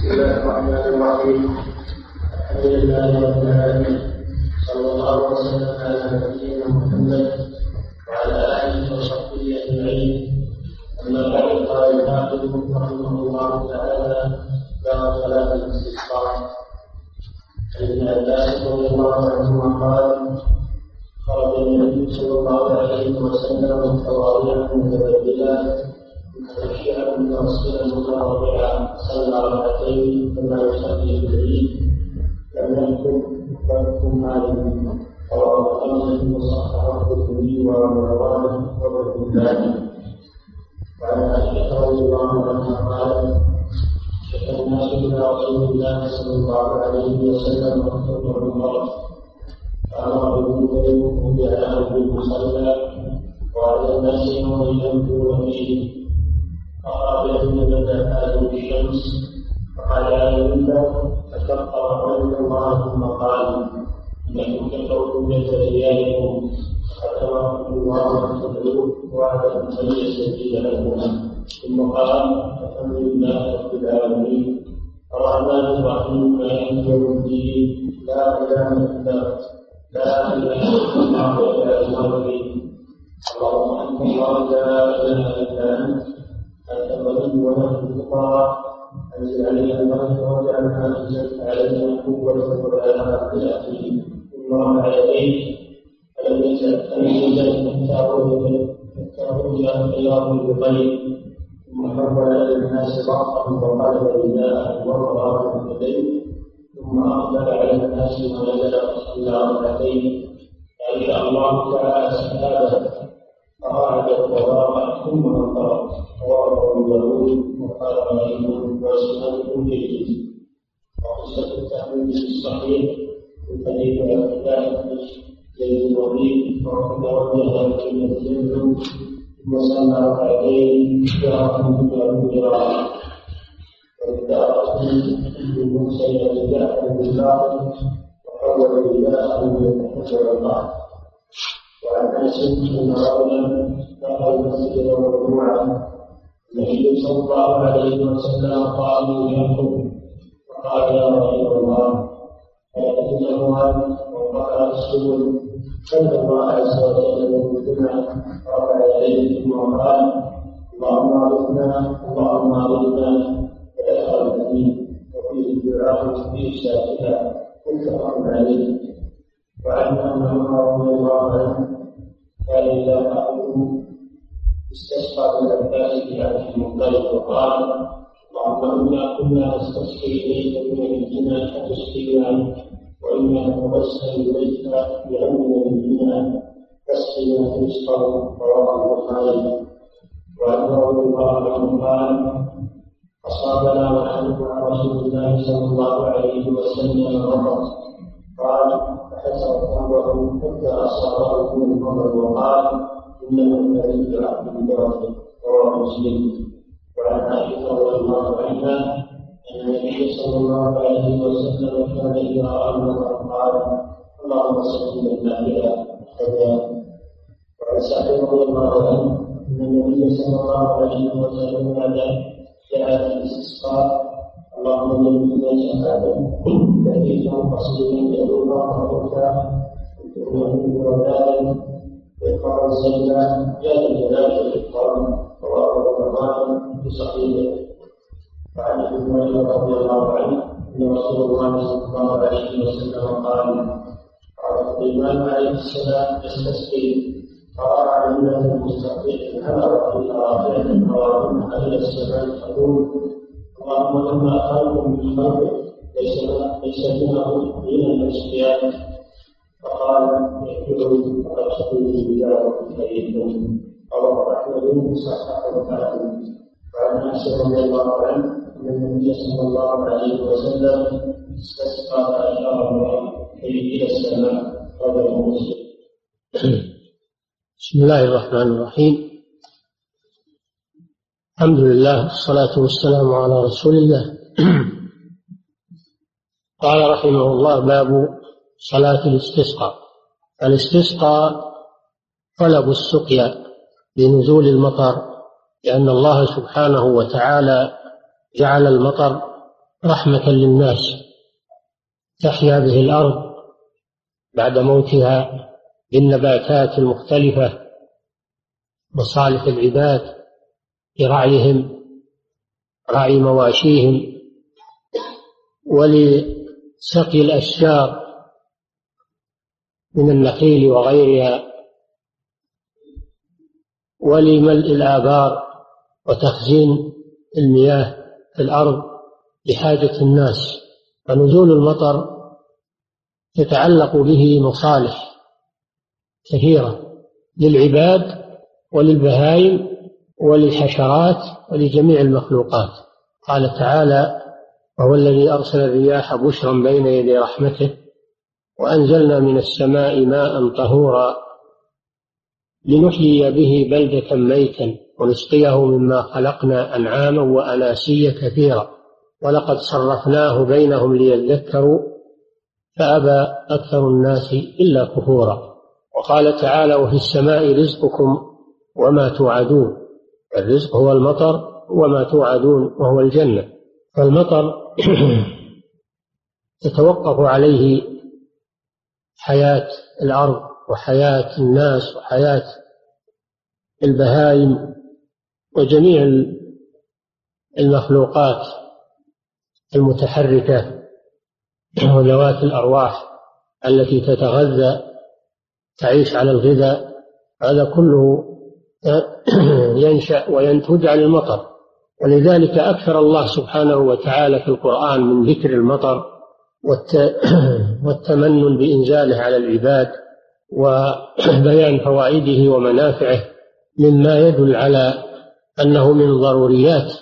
بسم الله الرحمن الرحيم. الحمد لله رب العالمين. صلى الله وسلم على نبينا محمد وعلى آله وصحبه أجمعين. أما بعد قال الحافظ رحمه الله تعالى باب صلاة الاستسقاء عباس رضي الله عنهما قال خرج النبي صلى الله عليه وسلم متواضعا متبدلا متبشرا متوسلا متواضعا صلى ركعتين كما يصلي العيد لم يكن ويكن مالك رواه وصححه الترمذي وابو عوانة وابو الله وعن عائشة رضي الله عنها قالت شكى الناس إلى رسول الله صلى الله عليه وسلم. وقت المرض فأمر بالمنكر بأهل المصلى وعلى الناس يوم فيه فقال بدا هذه الشمس. فقال المنبر فكفر رضي الله ثم قال انكم كفرتم بجزياتكم ختم الله تدعوه وعد ان يستجيب لكم ثم قال الحمد لله رب العالمين. الرحمن الرحيم مالك يوم الدين. لا إله إلا لا إله إلا الله ولا العظيم اللهم أنت الله لا إله إلا أنت. الغني ونحن الفقراء انزل علينا المغفرة واجعلنا انزلت علينا قوة ولا عافية ثم رفع يديه فلم يزل فلم يزل حتى رجع حتى رجع خيار بخير ثم حول إلى الناس بعضهم وقلب رداءه وقرأ يديه ثم أقبل على الناس ونزل فصلى ركعتين فإذا الله تعالى سحابه فقعد وضاق ثم انطلق رواه ابو داود وقال غريب وسنن جيد وقصه التحميل في الصحيح من حديث عبد الله بن زيد الوليد وتوجه كلمه زيد ثم صلى ركعتين جاءهم ابو هريره وادعى ابن موسى إلى جعفر بن باطل وحول رداءه ليتحجر الله وعن ان رجلا دخل المسجد مرفوعا النبي صلى الله عليه وسلم. قالوا يخطب فقال يا رسول الله فيأتينه وقال السبل صلى الله عز وجل رفع يديه ثم قال اللهم اغثنا اللهم اغثنا فدخل الحديث وفيه الدعاء فيه ساكتا متفق عليه وعن ان عمر رضي الله عنه كان اذا اخذوا استسقى بالعباس في عبد المطلب وقال اللهم كنا نستسقي إليك من نبينا فتسقينا وإنا نتوسل اليك بعلم نبينا فاسقنا رزقا رواه البخاري. وعن رضي الله عنه قال أصابنا ونحن مع رسول الله صلى الله عليه وسلم مرض قال ثوبه حتى اصابه من المرض وقال انه لذي عبد الله وعن عائشه رضي الله عنها ان النبي صلى الله عليه وسلم كان راى المطر قال اللهم صل بها كذا وعن سعد رضي الله عنه ان النبي صلى الله عليه وسلم نادى جاء الاستسقاء اللهم اني شهاده تأتيك قصيدا يدعو الله وكفاه تؤمن بولاده إقرار الزكاة يا ذا الجلال والإكرام رواه الرحمن في صحيحه وعن ابي هريره رضي الله عنه ان رسول الله صلى الله عليه وسلم قال قال سليمان عليه السلام يستسقي فراى علينا المستقبل حمر في رافعه قوائم إلى السماء تقول اللهم لما اخذتم من خلقك ليس ليس له من الاشياء فقال يكفر فقد تقول بجاره فريق رواه احمد صححه الحاكم وعن انس رضي الله عنه ان النبي صلى الله عليه وسلم استسقى فاشار الله إلى السماء رواه مسلم بسم الله الرحمن الرحيم الحمد لله والصلاة والسلام على رسول الله قال رحمه الله باب صلاة الاستسقاء. الاستسقاء طلب السقيا لنزول المطر لأن الله سبحانه وتعالى جعل المطر رحمة للناس تحيا به الأرض بعد موتها بالنباتات المختلفة مصالح العباد لرعيهم رعي مواشيهم ولسقي الأشجار من النخيل وغيرها ولملء الآبار وتخزين المياه في الأرض لحاجة الناس فنزول المطر تتعلق به مصالح كثيرة للعباد وللبهائم وللحشرات ولجميع المخلوقات. قال تعالى وهو الذي أرسل الرياح بشرا بين يدي رحمته وأنزلنا من السماء ماء طهورا لنحيي به بلدة ميتا ونسقيه مما خلقنا أنعاما وأناسيا كثيرا ولقد صرفناه بينهم ليذكروا فأبى أكثر الناس إلا كفورا. وقال تعالى وفي السماء رزقكم وما توعدون الرزق هو المطر وما توعدون وهو الجنة فالمطر تتوقف عليه حياة الأرض وحياة الناس وحياة البهائم وجميع المخلوقات المتحركة وذوات الأرواح التي تتغذى تعيش على الغذاء هذا كله ينشأ وينتج عن المطر. ولذلك أكثر الله سبحانه وتعالى في القرآن من ذكر المطر والتمنن بإنزاله على العباد وبيان فوائده ومنافعه مما يدل على أنه من ضروريات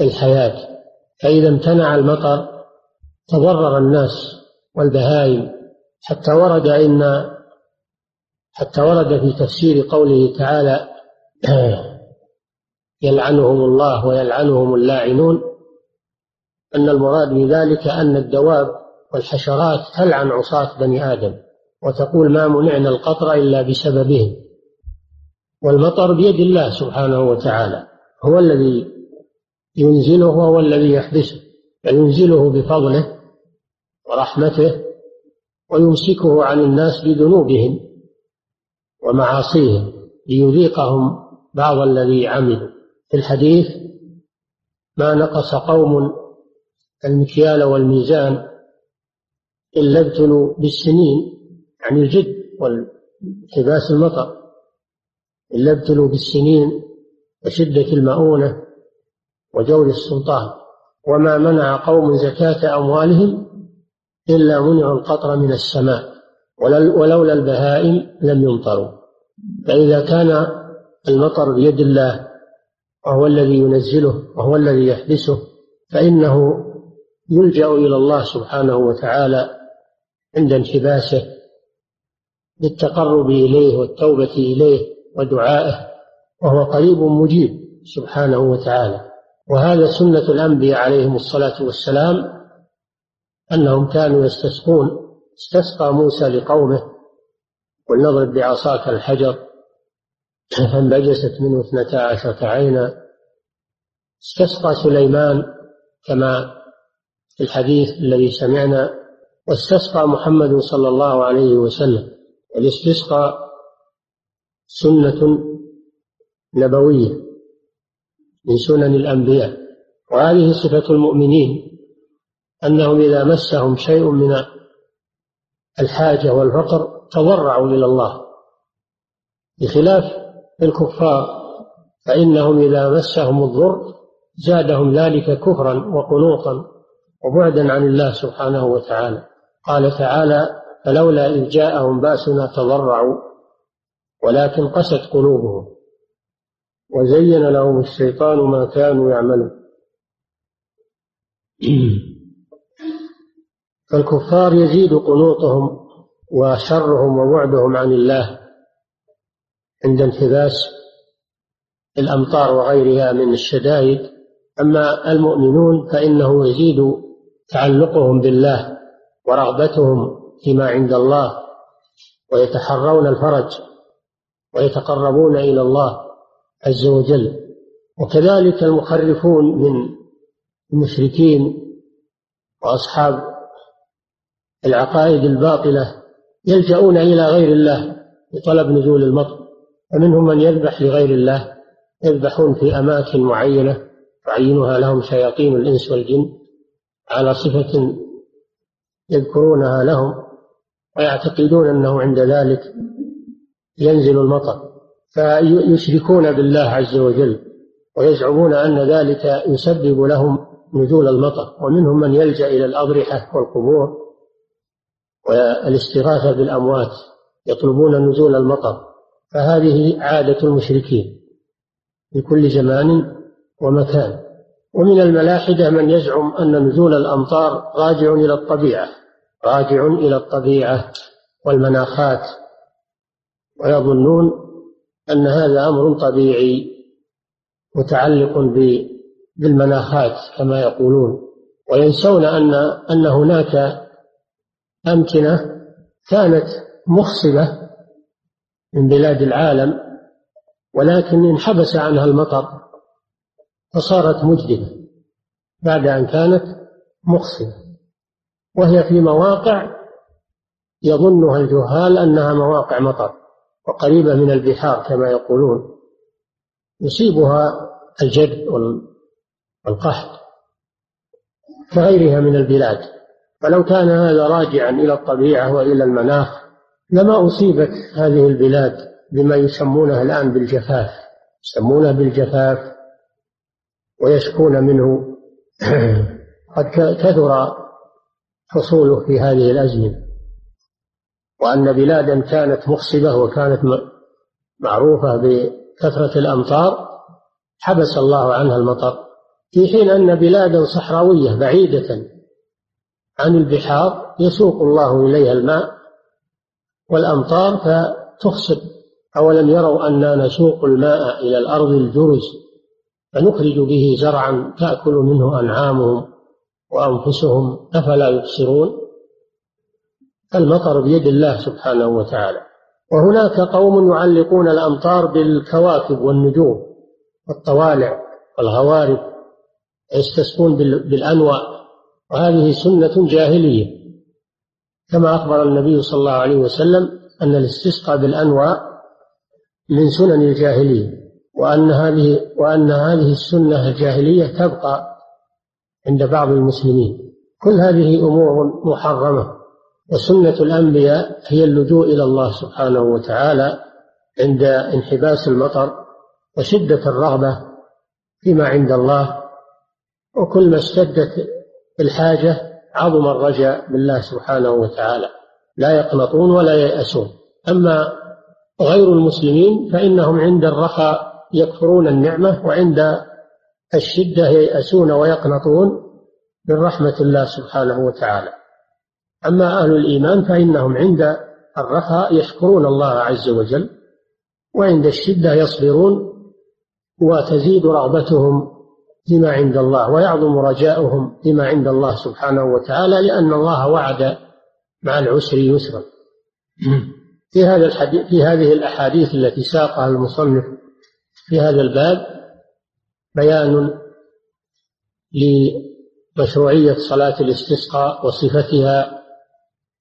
الحياة. فإذا امتنع المطر تضرر الناس والبهائم. حتى ورد إن حتى ورد في تفسير قوله تعالى يلعنهم الله ويلعنهم اللاعنون أن المراد بذلك أن الدواب والحشرات تلعن عصاة بني آدم وتقول ما منعنا القطر إلا بسببهم. والمطر بيد الله سبحانه وتعالى هو الذي ينزله وهو الذي يحبسه ينزله بفضله ورحمته ويمسكه عن الناس بذنوبهم ومعاصيهم ليذيقهم بعض الذي عملوا. في الحديث ما نقص قوم المكيال والميزان إلا ابتلوا بالسنين يعني الجد والحباس المطر إلا ابتلوا بالسنين وشدة المؤونة وجور السلطان. وما منع قوم زكاة أموالهم إلا منعوا القطر من السماء ولولا البهائم لم يمطروا. فإذا كان المطر بيد الله وهو الذي ينزله وهو الذي يحبسه فإنه يلجأ إلى الله سبحانه وتعالى عند انحباسه بالتقرب إليه والتوبة إليه ودعائه وهو قريب مجيب سبحانه وتعالى. وهذا سنة الأنبياء عليهم الصلاة والسلام أنهم كانوا يستسقون استسقى موسى لقومه ولنضرب بعصاك الحجر فانبجست منه اثنتا عشرة عينا. استسقى سليمان كما في الحديث الذي سمعنا واستسقى محمد صلى الله عليه وسلم. الاستسقاء سنة نبوية من سنن الأنبياء. وهذه صفة المؤمنين أنهم إذا مسهم شيء من الحاجة والفقر تضرعوا إلى الله. بخلاف الكفار فإنهم إذا مسهم الضر زادهم ذلك كفرا وقنوطا وبعدا عن الله سبحانه وتعالى. قال تعالى فلولا إذ جاءهم بأسنا تضرعوا ولكن قست قلوبهم وزين لهم الشيطان ما كانوا يعملون. فالكفار يزيد قنوطهم وشرهم وبعدهم عن الله عند انحباس الأمطار وغيرها من الشدائد. أما المؤمنون فإنه يزيد تعلقهم بالله ورغبتهم فيما عند الله ويتحرون الفرج ويتقربون إلى الله عز وجل. وكذلك المخرفون من المشركين وأصحاب العقائد الباطلة يلجؤون إلى غير الله لطلب نزول المطر. فمنهم من يذبح لغير الله يذبحون في أماكن معينة تعينها لهم شياطين الإنس والجن على صفة يذكرونها لهم ويعتقدون أنه عند ذلك ينزل المطر. فيشركون بالله عز وجل ويزعمون أن ذلك يسبب لهم نزول المطر. ومنهم من يلجأ إلى الأضرحة والقبور والإستغاثة بالأموات يطلبون نزول المطر. فهذه عادة المشركين في كل زمان ومكان. ومن الملاحدة من يزعم أن نزول الأمطار راجع إلى الطبيعة راجع إلى الطبيعة والمناخات. ويظنون أن هذا أمر طبيعي متعلق بالمناخات كما يقولون. وينسون أن أن هناك أمكنة كانت مخصبة من بلاد العالم ولكن انحبس عنها المطر فصارت مجدبة بعد أن كانت مخصبة. وهي في مواقع يظنها الجهال أنها مواقع مطر وقريبة من البحار كما يقولون. يصيبها الجد والقحط كغيرها من البلاد. فلو كان هذا راجعا إلى الطبيعة وإلى المناخ لما أصيبت هذه البلاد بما يسمونه الآن بالجفاف يسمونه بالجفاف ويشكون منه قد كثر حصوله في هذه الأزمنة. وأن بلادا كانت مخصبة وكانت معروفة بكثرة الأمطار حبس الله عنها المطر. في حين أن بلادا صحراوية بعيدة عن البحار يسوق الله إليها الماء والأمطار فتخصب أولم يروا أنا نسوق الماء إلى الأرض الجرز فنخرج به زرعا تأكل منه أنعامهم وأنفسهم أفلا يبصرون؟ المطر بيد الله سبحانه وتعالى. وهناك قوم يعلقون الأمطار بالكواكب والنجوم والطوالع والغوارب يستسقون بالأنواء وهذه سنة جاهلية. كما أخبر النبي صلى الله عليه وسلم أن الاستسقاء بالأنواء من سنن الجاهلية وأن هذه وأن هذه السنة الجاهلية تبقى عند بعض المسلمين. كل هذه أمور محرمة وسنة الأنبياء هي اللجوء إلى الله سبحانه وتعالى عند انحباس المطر وشدة الرغبة فيما عند الله وكل ما اشتدت الحاجة عظم الرجاء بالله سبحانه وتعالى. لا يقنطون ولا ييأسون. أما غير المسلمين فإنهم عند الرخاء يكفرون النعمة وعند الشدة ييأسون ويقنطون من رحمة الله سبحانه وتعالى. أما أهل الإيمان فإنهم عند الرخاء يشكرون الله عز وجل وعند الشدة يصبرون وتزيد رغبتهم فيما عند الله ويعظم رجاؤهم فيما عند الله سبحانه وتعالى لأن الله وعد مع العسر يسرا. في هذا الحديث في هذه الأحاديث التي ساقها المصنف في هذا الباب بيان لمشروعية صلاة الاستسقاء وصفتها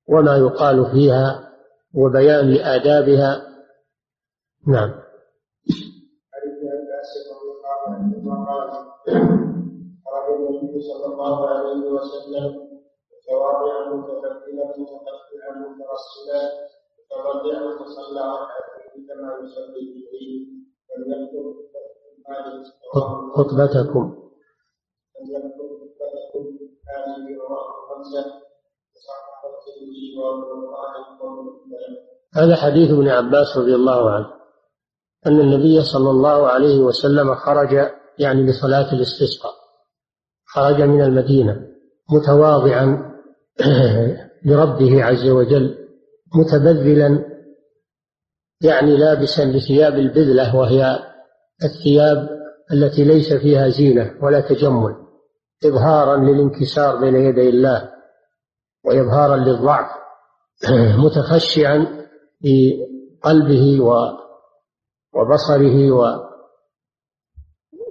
وما يقال فيها وبيان لآدابها. نعم. قال النبي صلى الله عليه وسلم تواضعا متفكرا متقطعا مترسلا متضرعا فصلى ركعتين كما يصلي جبريل فليكتب خطبتكم. فليكتب خطبتكم هذه رواه خمسه هذا حديث ابن عباس رضي الله عنه أن النبي صلى الله عليه وسلم خرج يعني لصلاة الاستسقاء. خرج من المدينة متواضعا لربه عز وجل متبذلا يعني لابسا لثياب البذلة وهي الثياب التي ليس فيها زينة ولا تجمل إظهارا للانكسار بين يدي الله وإظهارا للضعف متخشعا بقلبه وبصره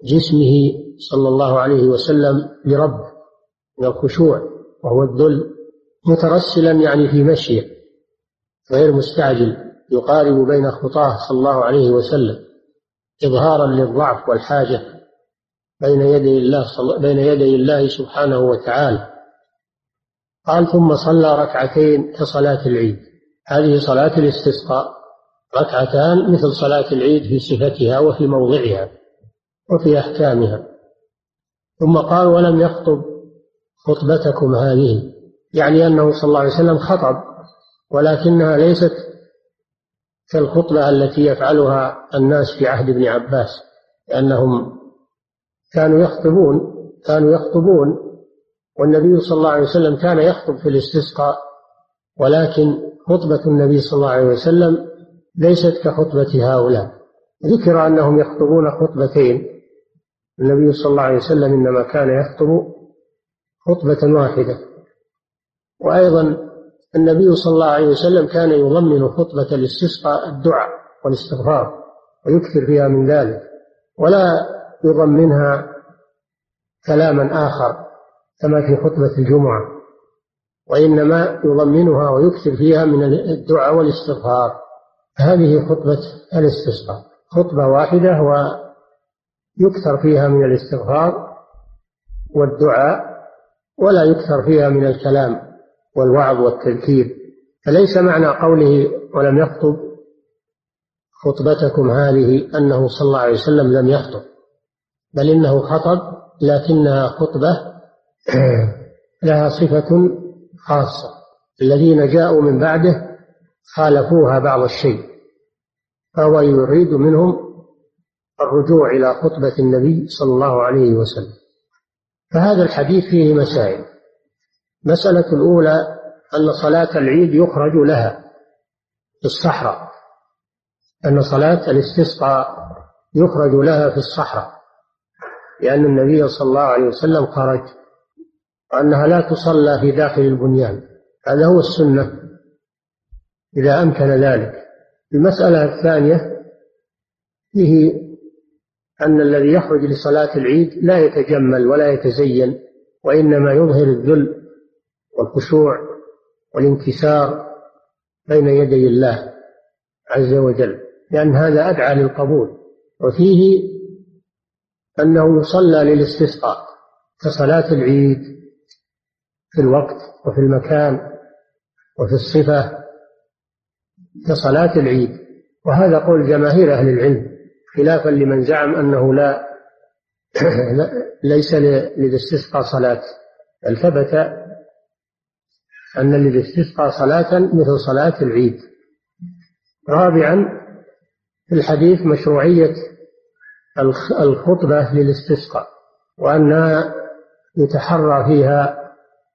وجسمه صلى الله عليه وسلم لربه من الخشوع وهو الذل مترسلا يعني في مشيه غير مستعجل يقارب بين خطاه صلى الله عليه وسلم إظهارا للضعف والحاجة بين يدي الله بين يدي الله سبحانه وتعالى. قال ثم صلى ركعتين كصلاة العيد. هذه صلاة الاستسقاء ركعتان مثل صلاة العيد في صفتها وفي موضعها. وفي أحكامها. ثم قال ولم يخطب خطبتكم هذه. يعني أنه صلى الله عليه وسلم خطب ولكنها ليست كالخطبة التي يفعلها الناس في عهد ابن عباس لأنهم كانوا يخطبون كانوا يخطبون والنبي صلى الله عليه وسلم كان يخطب في الاستسقاء ولكن خطبة النبي صلى الله عليه وسلم ليست كخطبة هؤلاء. ذكر أنهم يخطبون خطبتين. النبي صلى الله عليه وسلم إنما كان يخطب خطبة واحدة. وأيضا النبي صلى الله عليه وسلم كان يضمن خطبة الاستسقاء الدعاء والاستغفار ويكثر فيها من ذلك ولا يضمنها كلاما آخر كما في خطبة الجمعة وإنما يضمنها ويكثر فيها من الدعاء والاستغفار. هذه خطبة الاستسقاء خطبة واحدة ويكثر فيها من الاستغفار والدعاء ولا يكثر فيها من الكلام والوعظ والتذكير. فليس معنى قوله ولم يخطب خطبتكم هذه أنه صلى الله عليه وسلم لم يخطب بل إنه خطب لكنها خطبة لها صفة خاصة. الذين جاءوا من بعده خالفوها بعض الشيء فهو يريد منهم الرجوع إلى خطبة النبي صلى الله عليه وسلم. فهذا الحديث فيه مسائل. المسألة الأولى أن صلاة العيد يخرج لها في الصحراء. أن صلاة الاستسقاء يخرج لها في الصحراء. لأن النبي صلى الله عليه وسلم خرج. وأنها لا تصلى في داخل البنيان. هذا هو السنة. إذا أمكن ذلك. المسألة الثانية فيه أن الذي يخرج لصلاة العيد لا يتجمل ولا يتزين وإنما يظهر الذل والخشوع والانكسار بين يدي الله عز وجل لأن هذا أدعى للقبول. وفيه أنه يصلى للاستسقاء كصلاة العيد في الوقت وفي المكان وفي الصفة كصلاة العيد وهذا قول جماهير أهل العلم. خلافا لمن زعم أنه لا ليس للاستسقاء صلاة. بل ثبت أن للاستسقاء صلاة مثل صلاة العيد. رابعا في الحديث مشروعية الخطبة للاستسقاء وأنها يتحرى فيها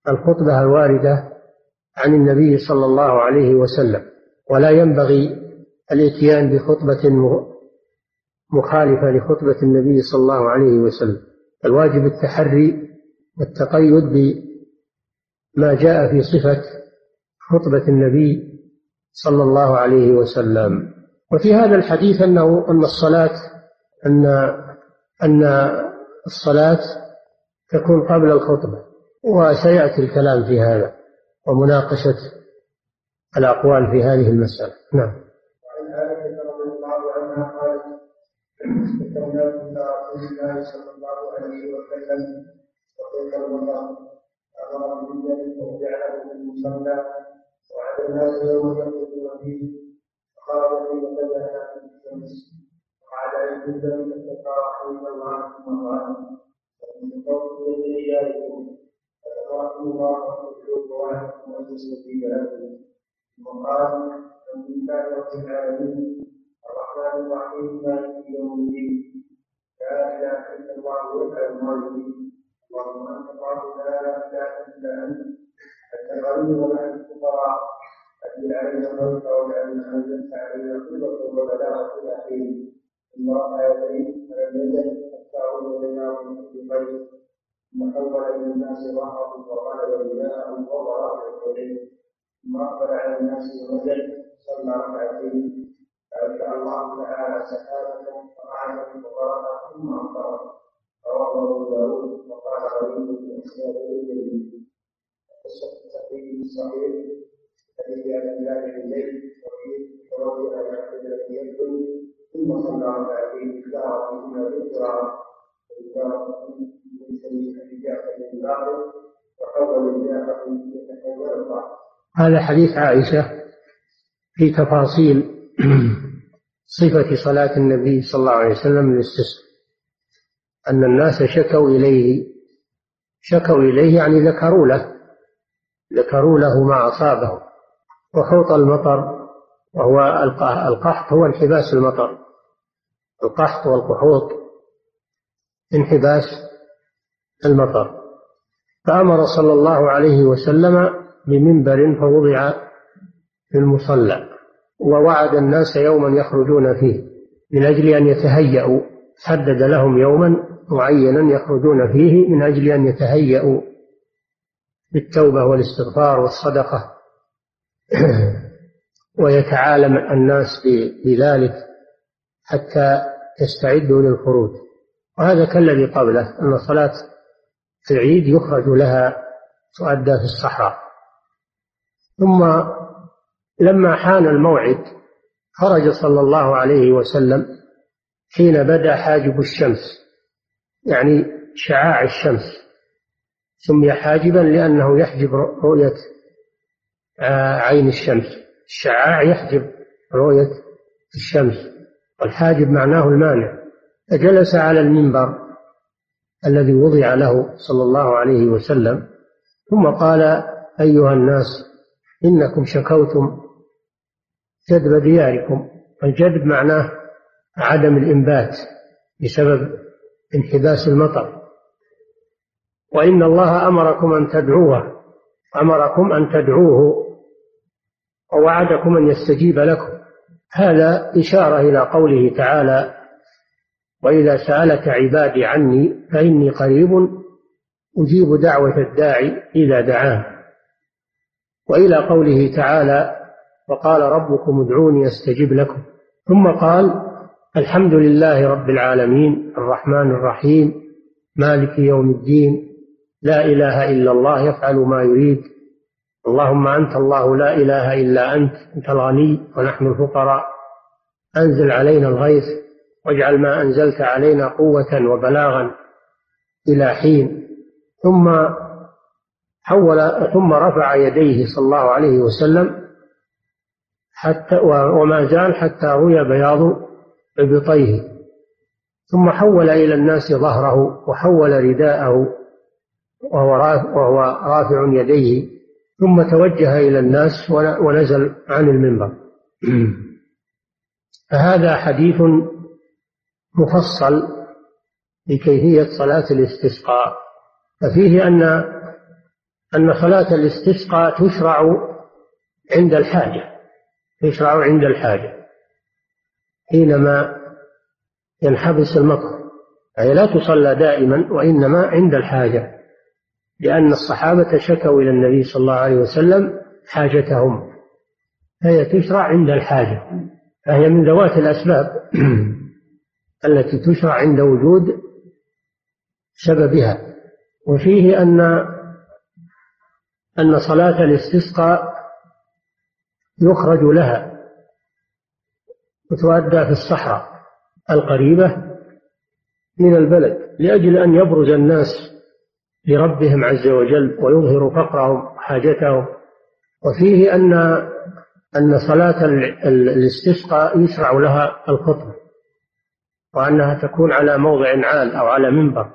الخطبة الواردة عن النبي صلى الله عليه وسلم. ولا ينبغي الاتيان بخطبة مخالفة لخطبة النبي صلى الله عليه وسلم. الواجب التحري والتقيد بما جاء في صفة خطبة النبي صلى الله عليه وسلم. وفي هذا الحديث أنه أن الصلاة أن أن الصلاة تكون قبل الخطبة وسيأتي الكلام في هذا ومناقشة الأقوال في هذه المسألة. نعم. رسول الله صلى الله عليه وسلم وكيف المقام أمر بالجنة وجعله في المصلى وعلى الناس يوم يخرجون فيه فقال في فجأة في الشمس وعلى أن ذلك تتراءى الله ثم قال ومن قول رجالكم فتبارك الله وتدعوه وعنكم وان يستجيب لكم وقال الحمد لله رب العالمين. الرحمن الرحيم مالك يوم الدين. لا اله الا الله ما يريد اللهم انت الله لا اله الا انت الغني ونحن الفقراء أجل علينا الموت واجعلنا انزلت علينا قدرة وبلاغة إلى حين ثم رفع يديه فلم يزل حتى عود الينا من كل خير ثم حول إلى الناس ظهره وقال ولله وضرب اليه ثم أقبل على الناس ونزل صلى ركعتين فأنزل الله تعالى سحابة في فقرها ثم أمطر رواه أبو داود وقال علي بن اسناد الجليل قصه التقريب الصحيح. حديث عبد الله. بن زيد وفيه يعبد الذي يدخل ثم صلى ركعتين اشتهر فيهما بالقراءه من سبيل ابي جعفر بن باقر وحول الجاهل يتحول هذا حديث عائشة في تفاصيل. صفة صلاة النبي صلى الله عليه وسلم للاستسقاء أن الناس شكوا إليه شكوا إليه يعني ذكروا له ذكروا له ما أصابه وحوط المطر وهو القحط هو انحباس المطر القحط والقحوط انحباس المطر. فأمر صلى الله عليه وسلم بمنبر فوضع في المصلى. ووعد الناس يوما يخرجون فيه من أجل أن يتهيأوا. حدد لهم يوما معينا يخرجون فيه من أجل أن يتهيأوا بالتوبة والاستغفار والصدقة. ويتعالم الناس بذلك حتى يستعدوا للخروج. وهذا كالذي قبله أن صلاة العيد يخرج لها تؤدى في الصحراء. ثم لما حان الموعد خرج صلى الله عليه وسلم حين بدأ حاجب الشمس يعني شعاع الشمس. سمي حاجبا لأنه يحجب رؤية آه، عين الشمس. الشعاع يحجب رؤية الشمس. والحاجب معناه المانع. فجلس على المنبر الذي وضع له صلى الله عليه وسلم ثم قال أيها الناس إنكم شكوتم جدب دياركم. الجدب معناه عدم الإنبات بسبب انحباس المطر. وإن الله أمركم أن تدعوه أمركم أن تدعوه ووعدكم أن يستجيب لكم. هذا إشارة إلى قوله تعالى وإذا سألك عبادي عني فإني قريب أجيب دعوة الداعي إذا دعان وإلى قوله تعالى وقال ربكم ادعوني أستجب لكم. ثم قال الحمد لله رب العالمين الرحمن الرحيم مالك يوم الدين لا إله إلا الله يفعل ما يريد. اللهم أنت الله لا إله إلا أنت أنت الغني ونحن الفقراء. أنزل علينا الغيث واجعل ما أنزلت علينا قوة وبلاغا إلى حين. ثم حول ثم رفع يديه صلى الله عليه وسلم حتى وما زال حتى روي بياض ابطيه ثم حول إلى الناس ظهره وحول رداءه وهو رافع يديه ثم توجه إلى الناس ونزل عن المنبر. فهذا حديث مفصل بكيفية صلاة الاستسقاء. ففيه أن أن صلاة الاستسقاء تشرع عند الحاجة. تشرع عند الحاجة حينما ينحبس المطر أي لا تصلى دائما وإنما عند الحاجة لأن الصحابة شكوا إلى النبي صلى الله عليه وسلم حاجتهم فهي تشرع عند الحاجة فهي من ذوات الأسباب التي تشرع عند وجود سببها وفيه أن أن صلاة الاستسقاء يخرج لها. وتؤدى في الصحراء القريبة من البلد لأجل أن يبرز الناس لربهم عز وجل ويظهروا فقرهم وحاجتهم وفيه أن أن صلاة الاستسقاء يشرع لها الخطبة وأنها تكون على موضع عال أو على منبر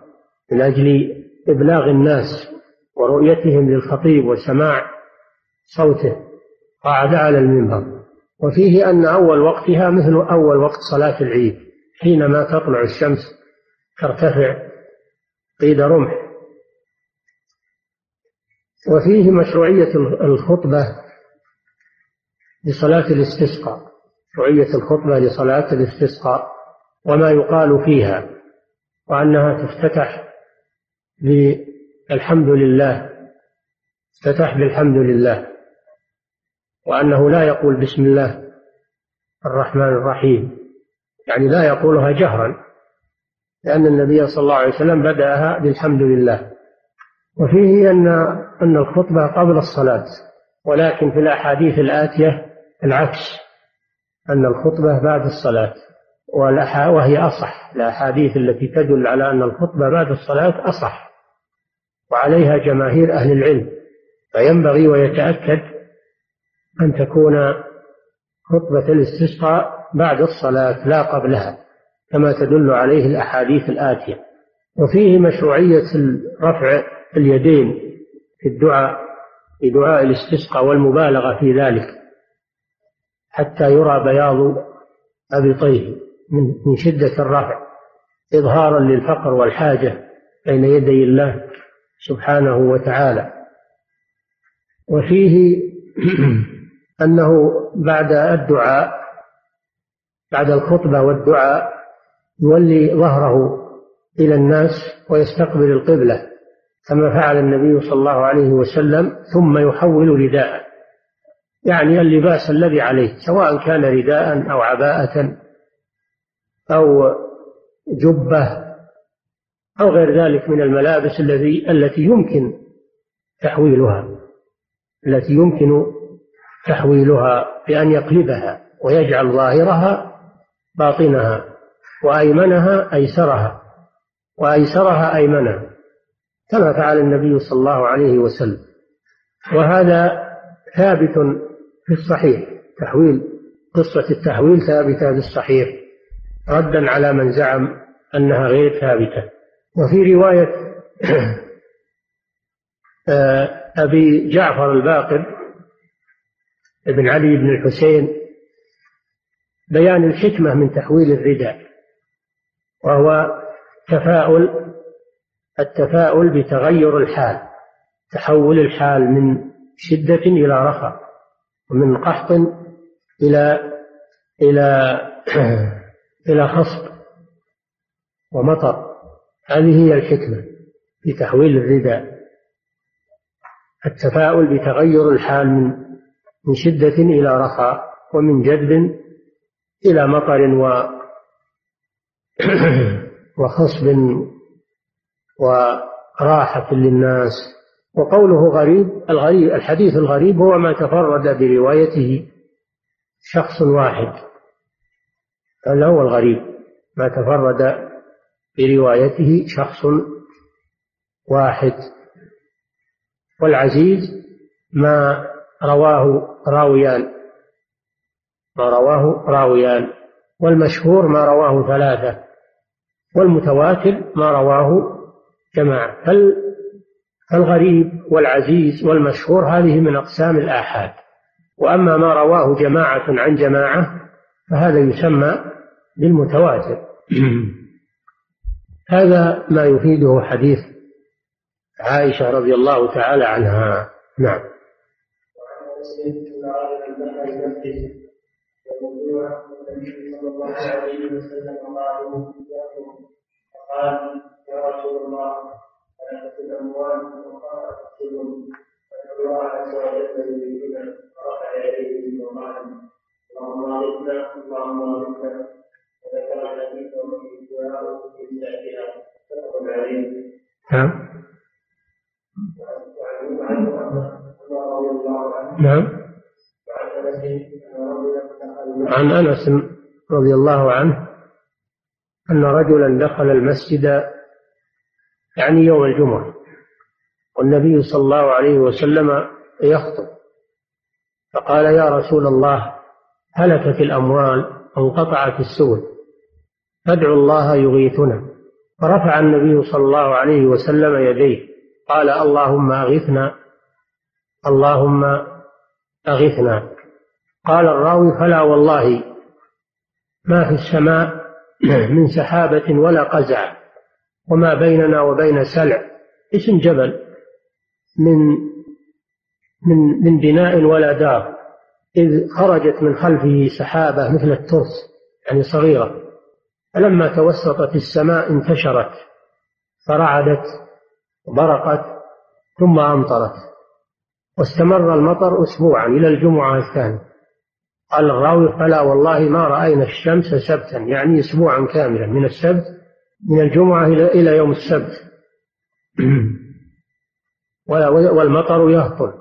من أجل إبلاغ الناس ورؤيتهم للخطيب وسماع صوته. قعد على المنبر. وفيه أن أول وقتها مثل أول وقت صلاة العيد حينما تطلع الشمس ترتفع قيد رمح. وفيه مشروعية الخطبة لصلاة الاستسقاء مشروعية الخطبة لصلاة الاستسقاء وما يقال فيها وأنها تفتتح بالحمد لله تفتتح بالحمد لله. وأنه لا يقول بسم الله الرحمن الرحيم. يعني لا يقولها جهرا لأن النبي صلى الله عليه وسلم بدأها بالحمد لله. وفيه أن أن الخطبة قبل الصلاة ولكن في الأحاديث الآتية العكس أن الخطبة بعد الصلاة وهي أصح. الأحاديث التي تدل على أن الخطبة بعد الصلاة أصح وعليها جماهير أهل العلم. فينبغي ويتأكد أن تكون خطبة الاستسقاء بعد الصلاة لا قبلها كما تدل عليه الأحاديث الآتية. وفيه مشروعية رفع اليدين في الدعاء في دعاء الاستسقاء والمبالغة في ذلك حتى يرى بياض أبطيه من شدة الرفع إظهارا للفقر والحاجة بين يدي الله سبحانه وتعالى. وفيه أنه بعد الدعاء بعد الخطبة والدعاء يولي ظهره إلى الناس ويستقبل القبلة كما فعل النبي صلى الله عليه وسلم ثم يحول رداءه. يعني اللباس الذي عليه سواء كان رداء أو عباءة أو جبة أو غير ذلك من الملابس الذي التي يمكن تحويلها التي يمكن تحويلها بأن يقلبها ويجعل ظاهرها باطنها وأيمنها أيسرها وأيسرها أيمنها كما فعل النبي صلى الله عليه وسلم. وهذا ثابت في الصحيح تحويل قصة التحويل ثابتة في الصحيح ردا على من زعم أنها غير ثابتة. وفي رواية آه، أبي جعفر الباقر ابن علي بن الحسين بيان الحكمة من تحويل الرداء وهو تفاؤل التفاؤل بتغير الحال تحول الحال من شدة إلى رخاء ومن قحط إلى إلى إلى خصب ومطر. هذه هي الحكمة في تحويل الرداء التفاؤل بتغير الحال من من شدة إلى رخاء ومن جذب إلى مطر و وخصب وراحة للناس. وقوله غريب الغريب الحديث الغريب هو ما تفرد بروايته شخص واحد. هذا هو الغريب ما تفرد بروايته شخص واحد. والعزيز ما رواه راويان. ما رواه راويان. والمشهور ما رواه ثلاثة. والمتواتر ما رواه جماعة. فالغريب والعزيز والمشهور هذه من أقسام الآحاد. وأما ما رواه جماعة عن جماعة فهذا يسمى بالمتواتر. هذا ما يفيده حديث عائشة رضي الله تعالى عنها. نعم. المسجد النبي صلى الله عليه وسلم فقال يا رسول الله أنا في الاموال وقال اقتلهم فان الله عز وجل فرفع يديه وقال اللهم اغثنا اللهم اغثنا وذكر الحديث وفي الدعاء في ساعتها متفق عليه نعم. عن أنس رضي الله عنه أن رجلا دخل المسجد يعني يوم الجمعة والنبي صلى الله عليه وسلم يخطب فقال يا رسول الله هلكت الأموال وانقطعت السبل فادعوا الله يغيثنا. فرفع النبي صلى الله عليه وسلم يديه قال اللهم اغثنا اللهم أغثنا. قال الراوي فلا والله ما في السماء من سحابة ولا قزع وما بيننا وبين سلع. اسم جبل. من من من بناء ولا دار إذ خرجت من خلفه سحابة مثل الترس يعني صغيرة. فلما توسطت السماء انتشرت فرعدت وبرقت ثم أمطرت. واستمر المطر أسبوعا إلى الجمعة الثانية. قال الراوي فلا والله ما رأينا الشمس سبتا يعني أسبوعا كاملا من السبت من الجمعة إلى يوم السبت. والمطر يهطل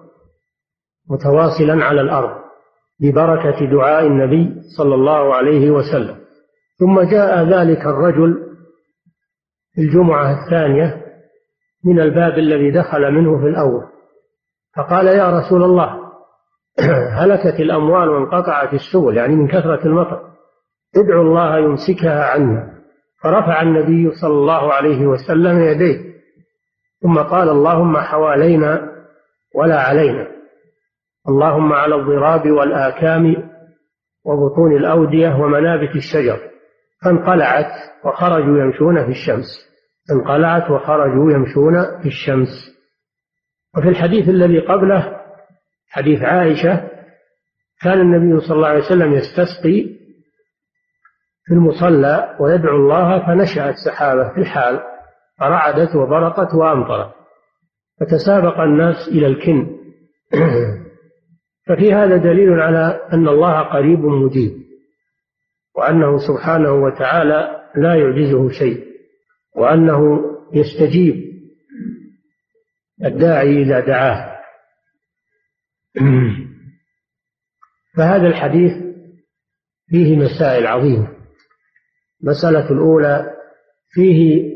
متواصلا على الأرض ببركة دعاء النبي صلى الله عليه وسلم. ثم جاء ذلك الرجل الجمعة الثانية من الباب الذي دخل منه في الأول. فقال يا رسول الله هلكت الأموال وانقطعت السبل يعني من كثرة المطر. ادعو الله يمسكها عنا. فرفع النبي صلى الله عليه وسلم يديه ثم قال اللهم حوالينا ولا علينا. اللهم على الضراب والآكام وبطون الأودية ومنابت الشجر. فانقلعت وخرجوا يمشون في الشمس. انقلعت وخرجوا يمشون في الشمس. وفي الحديث الذي قبله حديث عائشة كان النبي صلى الله عليه وسلم يستسقي في المصلى ويدعو الله فنشأت سحابة في الحال فرعدت وبرقت وأمطرت. فتسابق الناس إلى الكن. ففي هذا دليل على أن الله قريب مجيب وأنه سبحانه وتعالى لا يعجزه شيء وأنه يستجيب. الداعي إذا دعاه. فهذا الحديث فيه مسائل عظيمة. المسألة الأولى فيه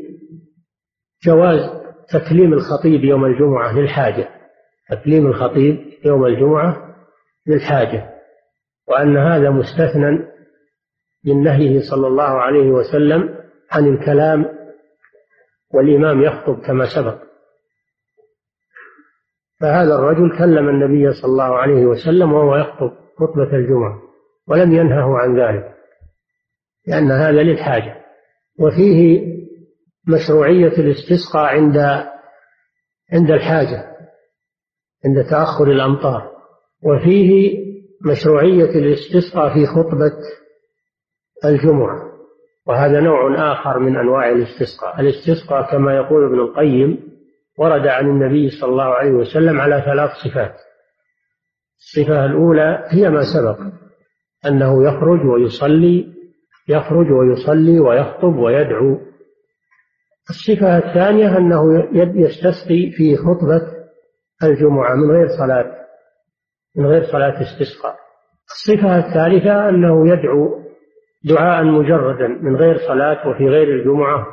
جواز تكليم الخطيب يوم الجمعة للحاجة. تكليم الخطيب يوم الجمعة للحاجة. وأن هذا مستثنى من نهيه صلى الله عليه وسلم عن الكلام والإمام يخطب كما سبق. فهذا الرجل كلم النبي صلى الله عليه وسلم وهو يخطب خطبة الجمعة ولم ينهه عن ذلك لأن هذا للحاجة. وفيه مشروعية الاستسقاء عند عند الحاجة عند تأخر الأمطار. وفيه مشروعية الاستسقاء في خطبة الجمعة. وهذا نوع آخر من أنواع الاستسقاء. الاستسقاء كما يقول ابن القيم ورد عن النبي صلى الله عليه وسلم على ثلاث صفات. الصفة الأولى هي ما سبق أنه يخرج ويصلي يخرج ويصلي ويخطب ويدعو. الصفة الثانية أنه يستسقي في خطبة الجمعة من غير صلاة من غير صلاة استسقاء. الصفة الثالثة أنه يدعو دعاء مجردا من غير صلاة وفي غير الجمعة.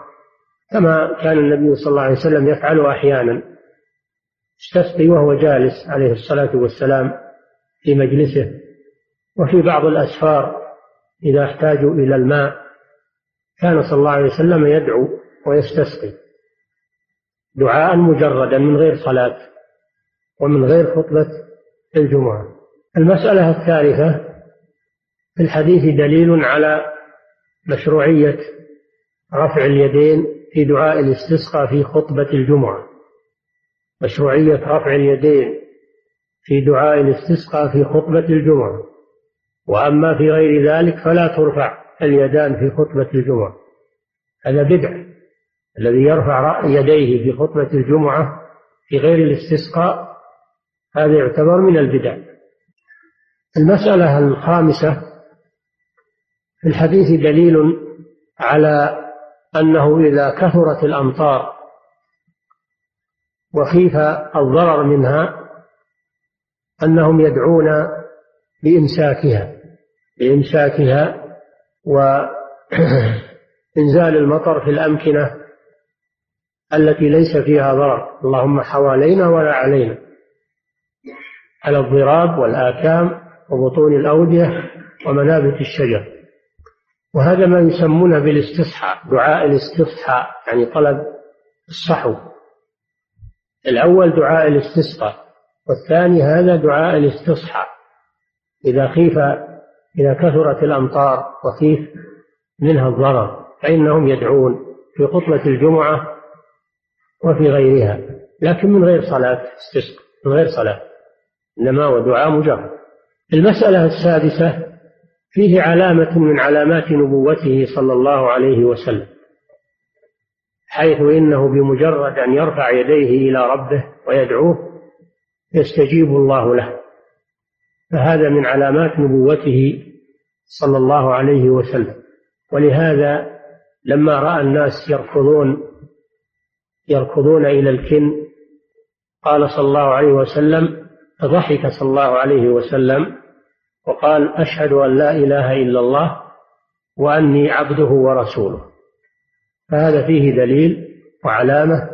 كما كان النبي صلى الله عليه وسلم يفعل أحيانا. استسقي وهو جالس عليه الصلاة والسلام في مجلسه وفي بعض الأسفار إذا احتاجوا إلى الماء. كان صلى الله عليه وسلم يدعو ويستسقي دعاء مجردا من غير صلاة ومن غير خطبة الجمعة. المسألة الثالثة في الحديث دليل على مشروعية رفع اليدين في دعاء الاستسقاء في خطبة الجمعة. مشروعية رفع اليدين في دعاء الاستسقاء في خطبة الجمعة. وأما في غير ذلك فلا ترفع اليدان في خطبة الجمعة. هذا بدع الذي يرفع يديه في خطبة الجمعة في غير الاستسقاء. هذا يعتبر من البدع. المسألة الخامسة في الحديث دليل على أنه إذا كثرت الأمطار وخيف الضرر منها أنهم يدعون بإمساكها بإمساكها وإنزال المطر في الأمكنة التي ليس فيها ضرر. اللهم حوالينا ولا علينا. على الضراب والآكام وبطون الأودية ومنابت الشجر. وهذا ما يسمونه بالاستصحاء دعاء الاستصحاء يعني طلب الصحو. الأول دعاء الاستسقاء والثاني هذا دعاء الاستصحاء إذا خيف إذا كثرت الأمطار وخيف منها الضرر فإنهم يدعون في خطبة الجمعة وفي غيرها لكن من غير صلاة استسقاء من غير صلاة إنما هو دعاء مجرد. المسألة السادسة فيه علامة من علامات نبوته صلى الله عليه وسلم حيث إنه بمجرد أن يرفع يديه إلى ربه ويدعوه يستجيب الله له. فهذا من علامات نبوته صلى الله عليه وسلم. ولهذا لما رأى الناس يركضون يركضون إلى الكن قال صلى الله عليه وسلم ضحك صلى الله عليه وسلم وقال أشهد أن لا إله إلا الله وأني عبده ورسوله. فهذا فيه دليل وعلامة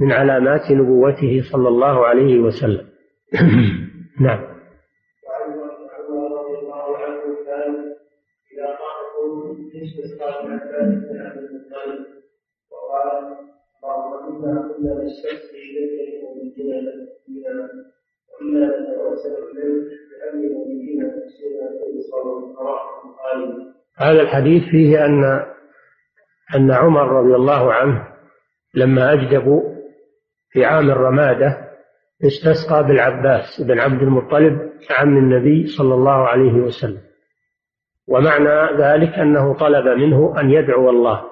من علامات نبوته صلى الله عليه وسلم. نعم. وقال هذا الحديث فيه أن أن عمر رضي الله عنه لما اجدبوا في عام الرمادة استسقى بالعباس بن عبد المطلب عم النبي صلى الله عليه وسلم. ومعنى ذلك أنه طلب منه أن يدعو الله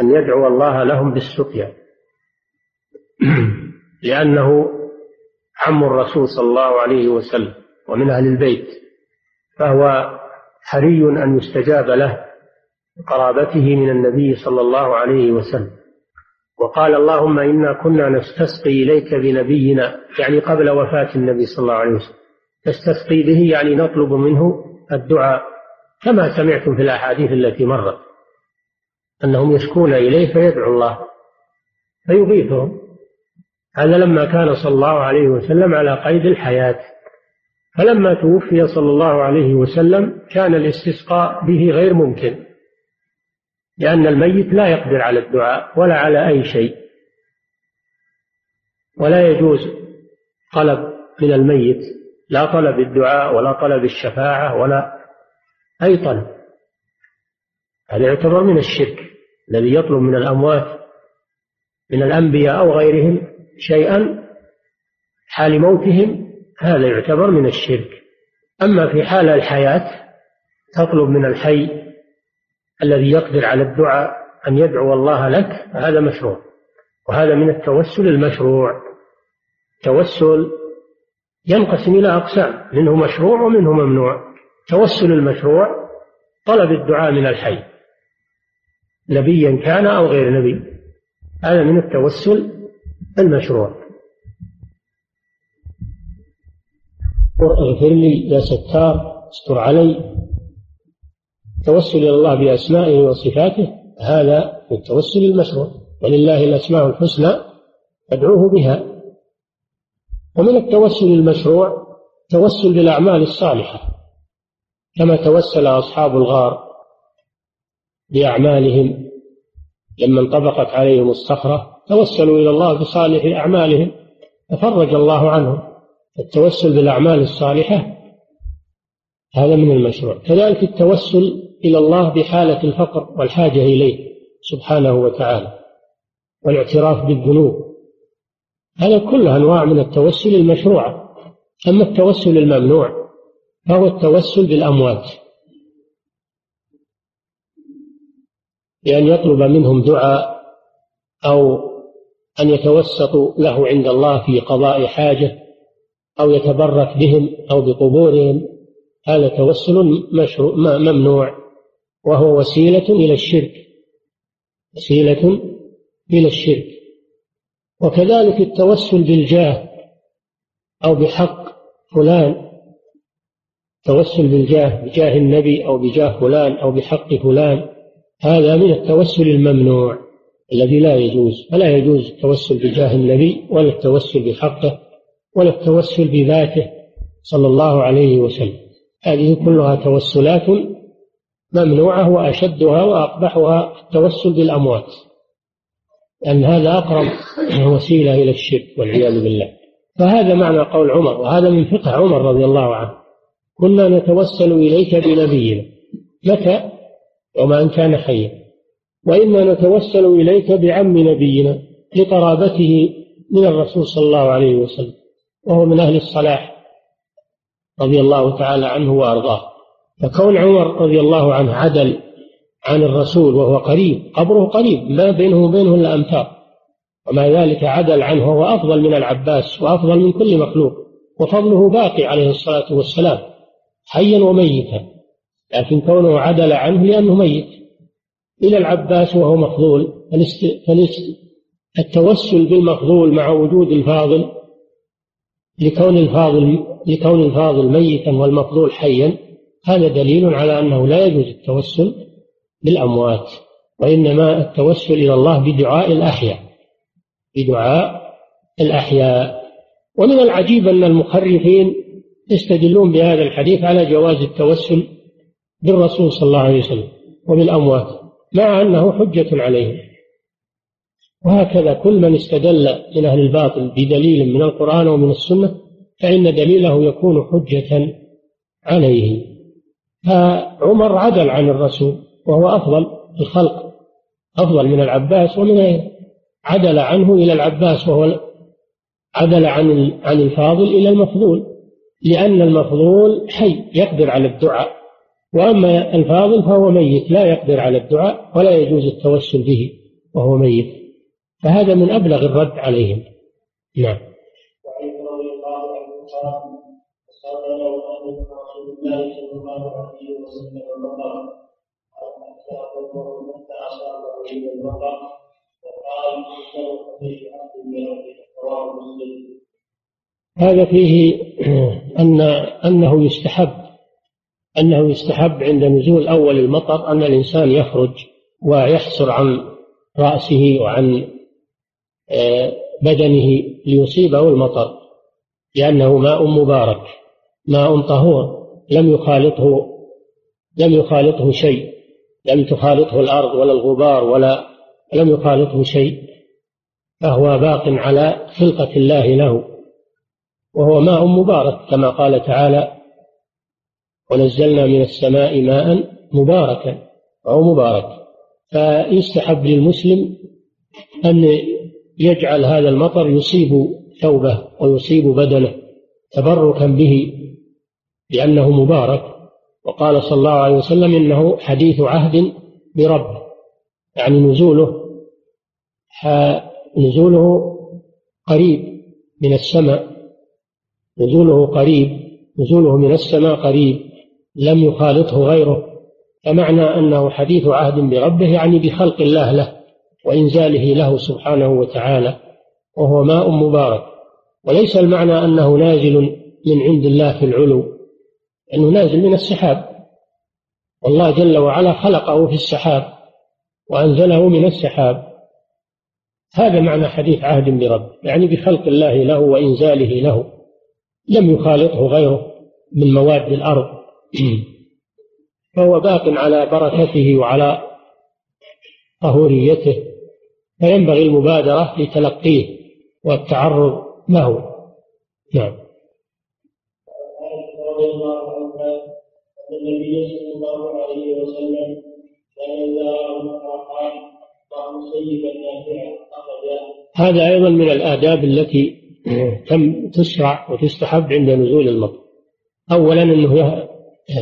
أن يدعو الله لهم بالسقيا. لأنه عم الرسول صلى الله عليه وسلم. ومن أهل البيت فهو حري أن يستجاب له قرابته من النبي صلى الله عليه وسلم. وقال اللهم إنا كنا نستسقي إليك بنبينا يعني قبل وفاة النبي صلى الله عليه وسلم. نستسقي به يعني نطلب منه الدعاء كما سمعتم في الأحاديث التي مرت. أنهم يشكون إليه فيدعو الله فيغيثهم. هذا لما كان صلى الله عليه وسلم على قيد الحياة. فلما توفي صلى الله عليه وسلم كان الاستسقاء به غير ممكن لأن الميت لا يقدر على الدعاء ولا على أي شيء. ولا يجوز طلب من الميت لا طلب الدعاء ولا طلب الشفاعة ولا أي طلب. هذا يعتبر من الشرك الذي يطلب من الأموات من الأنبياء أو غيرهم شيئا حال موتهم هذا يعتبر من الشرك. أما في حال الحياة تطلب من الحي الذي يقدر على الدعاء أن يدعو الله لك هذا مشروع. وهذا من التوسل المشروع. توسل ينقسم إلى أقسام منه مشروع ومنه ممنوع. توسل المشروع طلب الدعاء من الحي. نبيا كان أو غير نبي. هذا من التوسل المشروع. اغفر لي يا ستار استر علي. التوسل إلى الله بأسمائه وصفاته هذا التوسل المشروع. ولله الأسماء الحسنى فادعوه بها. ومن التوسل المشروع توسل بالأعمال الصالحة كما توسل أصحاب الغار بأعمالهم. لما انطبقت عليهم الصخرة توسلوا إلى الله بصالح أعمالهم ففرج الله عنهم. التوسل بالأعمال الصالحة هذا من المشروع. كذلك التوسل إلى الله بحالة الفقر والحاجة إليه سبحانه وتعالى والاعتراف بالذنوب. هذا كله أنواع من التوسل المشروعة أما التوسل الممنوع فهو التوسل بالأموات بأن يطلب منهم دعاء أو أن يتوسطوا له عند الله في قضاء حاجة أو يتبرك بهم أو بقبورهم هذا توسل مشروع ممنوع وهو وسيلة إلى الشرك وسيلة إلى الشرك. وكذلك التوسل بالجاه أو بحق فلان توسل بالجاه بجاه النبي أو بجاه فلان أو بحق فلان هذا من التوسل الممنوع الذي لا يجوز. فلا يجوز التوسل بجاه النبي ولا التوسل بحقه. ولا التوسل بذاته صلى الله عليه وسلم. هذه كلها توسلات ممنوعة وأشدها وأقبحها التوسل بالأموات. لأن هذا أقرب وسيلة إلى الشرك والعياذ بالله. فهذا معنى قول عمر وهذا من فقه عمر رضي الله عنه. كنا نتوسل إليك بنبينا. متى؟ وما أن كان حيا وإنا نتوسل إليك بعم نبينا لقرابته من الرسول صلى الله عليه وسلم. وهو من أهل الصلاح رضي الله تعالى عنه وأرضاه. فكون عمر رضي الله عنه عدل عن الرسول وهو قريب قبره قريب ما بينه وبينه إلا أمتار ومع ذلك عدل عنه وهو أفضل من العباس وأفضل من كل مخلوق وفضله باقي عليه الصلاة والسلام حيا وميتا. لكن كونه عدل عنه لأنه ميت. إلى العباس وهو مفضول التوسل بالمفضول مع وجود الفاضل لكون الفاضل لكون الفاضل ميتا والمفضول حيا هذا دليل على أنه لا يجوز التوسل بالأموات وإنما التوسل إلى الله بدعاء الأحياء بدعاء الأحياء. ومن العجيب أن المخرفين يستدلون بهذا الحديث على جواز التوسل بالرسول صلى الله عليه وسلم وبالأموات مع أنه حجة عليهم. وهكذا كل من استدل من أهل الباطل بدليل من القرآن ومن السنة فإن دليله يكون حجة عليه. فعمر عدل عن الرسول وهو أفضل الخلق أفضل من العباس ومن غيره. عدل عنه إلى العباس وهو عدل عن عن الفاضل إلى المفضول لأن المفضول حي يقدر على الدعاء. وأما الفاضل فهو ميت لا يقدر على الدعاء ولا يجوز التوسل به وهو ميت. فهذا من أبلغ الرد عليهم. نعم. هذا فيه أن أنه يستحب أنه يستحب عند نزول أول المطر أن الإنسان يخرج ويحسر عن رأسه وعن بدنه ليصيبه المطر لأنه ماء مبارك ماء طهور لم يخالطه لم يخالطه شيء لم تخالطه الأرض ولا الغبار ولا لم يخالطه شيء فهو باق على خلقة الله له وهو ماء مبارك كما قال تعالى ونزلنا من السماء ماء مباركا أو مبارك. فيستحب للمسلم أن يجعل هذا المطر يصيب ثوبه ويصيب بدنه تبركا به لأنه مبارك. وقال صلى الله عليه وسلم إنه حديث عهد بربه يعني نزوله نزوله قريب من السماء نزوله قريب نزوله من السماء قريب لم يخالطه غيره. فمعنى أنه حديث عهد بربه يعني بخلق الله له. وإنزاله له سبحانه وتعالى وهو ماء مبارك. وليس المعنى أنه نازل من عند الله في العلو أنه نازل من السحاب. والله جل وعلا خلقه في السحاب وأنزله من السحاب. هذا معنى حديث عهد برب يعني بخلق الله له وإنزاله له. لم يخالطه غيره من مواد الأرض. فهو باق على بركته وعلى طهوريته. فينبغي المبادرة لتلقيه والتعرض له. نعم. رضي الله عنها أن النبي صلى الله عليه وسلم كان إذا رأى اللهم سيدا نافعا هذا أيضا من الآداب التي تم تشرع وتستحب عند نزول المطر. أولا أنه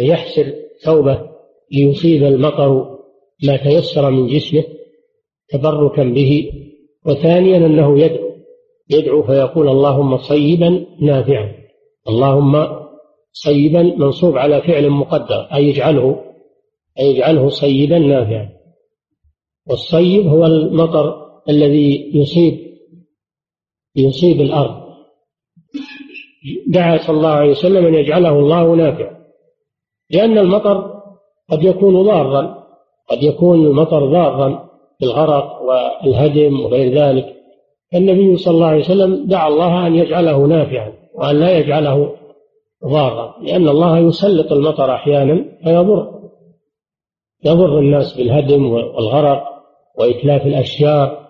يحسر ثوبه ليصيب المطر ما تيسر من جسمه. تبركا به. وثانيا أنه يدعو يدعو فيقول اللهم صيبا نافعا. اللهم صيبا منصوب على فعل مقدر أي يجعله أي يجعله صيبا نافعا. والصيب هو المطر الذي يصيب يصيب الأرض. دعا صلى الله عليه وسلم أن يجعله الله نافعا. لأن المطر قد يكون ضارا قد يكون المطر ضارا. بالغرق والهدم وغير ذلك النبي صلى الله عليه وسلم دعا الله أن يجعله نافعا وأن لا يجعله ضارا لأن الله يسلط المطر أحيانا فيضر. يضر الناس بالهدم والغرق وإتلاف الأشجار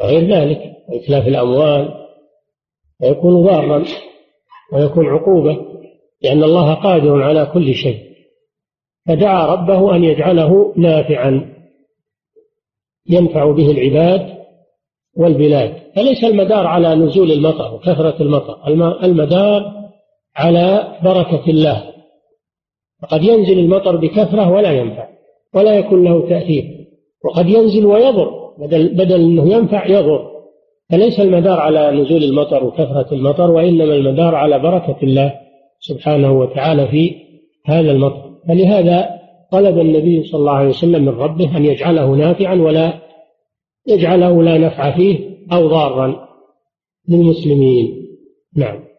وغير ذلك وإتلاف الأموال ويكون ضارا ويكون عقوبة لأن الله قادر على كل شيء. فدعا ربه أن يجعله نافعا. ينفع به العباد والبلاد. فليس المدار على نزول المطر وكثرة المطر المدار على بركة الله. فقد ينزل المطر بكثرة ولا ينفع ولا يكون له تأثير. وقد ينزل ويضر بدل, بدل أنه ينفع يضر. فليس المدار على نزول المطر وكثرة المطر وإنما المدار على بركة الله سبحانه وتعالى في هذا المطر. فلهذا طلب النبي صلى الله عليه وسلم من ربه أن يجعله نافعا ولا يجعله لا نفع فيه أو ضارا للمسلمين. نعم.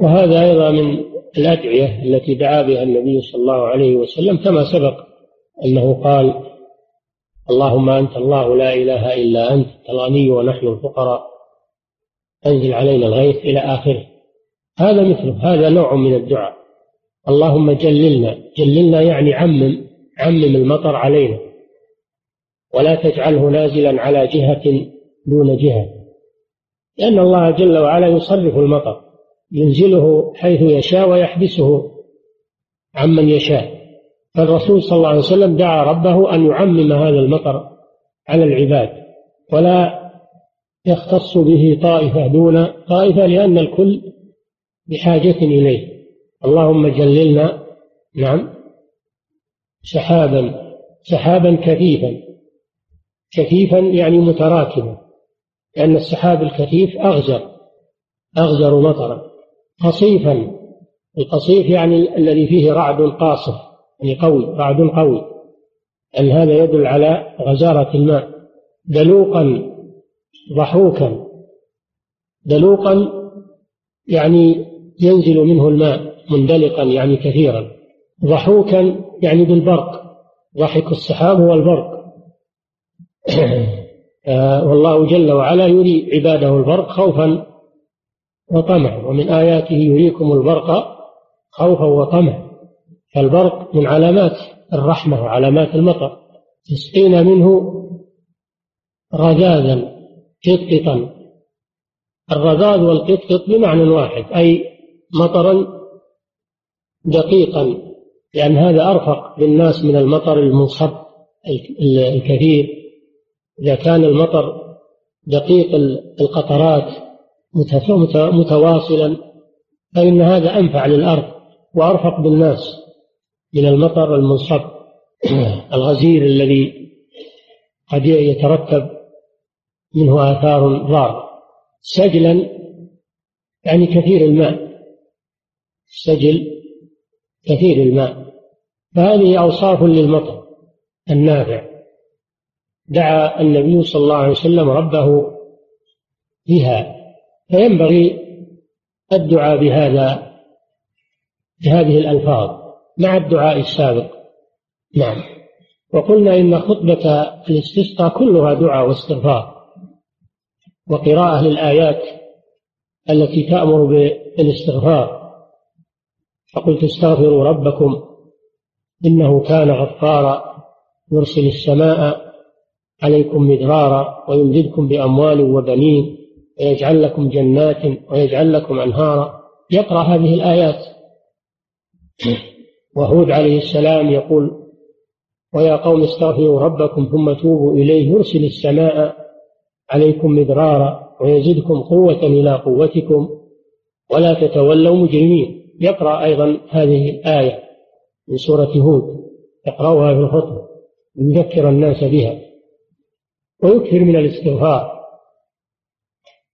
وهذا أيضا من الأدعية التي دعا بها النبي صلى الله عليه وسلم كما سبق أنه قال اللهم أنت الله لا إله إلا أنت الغني ونحن الفقراء أنزل علينا الغيث إلى آخره. هذا مثله هذا نوع من الدعاء. اللهم جللنا جللنا يعني عمم عمم المطر علينا. ولا تجعله نازلا على جهة دون جهة لأن الله جل وعلا يصرف المطر. ينزله حيث يشاء ويحبسه عمن يشاء. فالرسول صلى الله عليه وسلم دعا ربه أن يعمم هذا المطر على العباد ولا يختص به طائفة دون طائفة لأن الكل بحاجة إليه. اللهم جللنا نعم سحابا سحابا كثيفا. كثيفا يعني متراكبا لأن السحاب الكثيف أغزر أغزر مطرا. قصيفا. القصيف يعني الذي فيه رعد قاصف يعني قوي رعد قوي. أن هذا يدل على غزارة الماء. دلوقا ضحوكا. دلوقا يعني ينزل منه الماء مندلقا يعني كثيرا. ضحوكا يعني بالبرق. ضحك السحاب هو البرق آه، والله جل وعلا يري عباده البرق خوفا وطمعا ومن آياته يريكم البرق خوفا وطمعا. فالبرق من علامات الرحمة وعلامات المطر. تسقينا منه رذاذا قطقطا. الرذاذ والقطقط بمعنى واحد أي مطرا دقيقا لأن هذا أرفق بالناس من المطر المنصب الكثير. إذا كان المطر دقيق القطرات متواصلا فإن هذا أنفع للأرض وأرفق بالناس من المطر المنصب الغزير الذي قد يترتب منه آثار ضارة سجلا يعني كثير الماء السجل كثير الماء. فهذه أوصاف للمطر النافع. دعا النبي صلى الله عليه وسلم ربه بها. فينبغي الدعاء بهذا بهذه الألفاظ مع الدعاء السابق. نعم. وقلنا إن خطبة الاستسقاء كلها دعاء واستغفار. وقراءة للآيات التي تأمر بالاستغفار. فقلت استغفروا ربكم إنه كان غفارا يرسل السماء عليكم مدرارا ويمددكم بأموال وبنين ويجعل لكم جنات ويجعل لكم أنهارا. يقرأ هذه الآيات. وهود عليه السلام يقول ويا قوم استغفروا ربكم ثم توبوا إليه يرسل السماء عليكم مدرارا ويزدكم قوة إلى قوتكم ولا تتولوا مجرمين. يقرأ أيضا هذه الآية من سورة هود. يقرأها في الخطبة. ليذكر الناس بها. ويكثر من الاستغفار.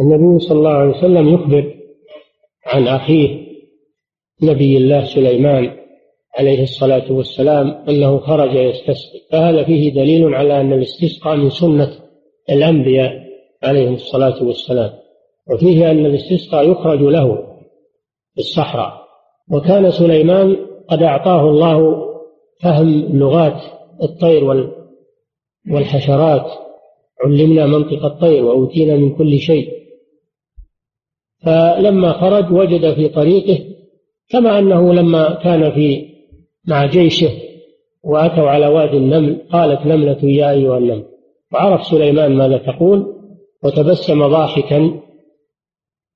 النبي صلى الله عليه وسلم يخبر عن أخيه نبي الله سليمان عليه الصلاة والسلام أنه خرج يستسقي. فهذا فيه دليل على أن الاستسقاء من سنة الأنبياء عليهم الصلاة والسلام. وفيه أن الاستسقاء يخرج له في الصحراء. وكان سليمان قد أعطاه الله فهم لغات الطير والحشرات. علمنا منطق الطير وأوتينا من كل شيء. فلما خرج وجد في طريقه كما أنه لما كان في مع جيشه وأتوا على وادي النمل قالت نملة يا أيها النمل. وعرف سليمان ماذا تقول وتبسم ضاحكا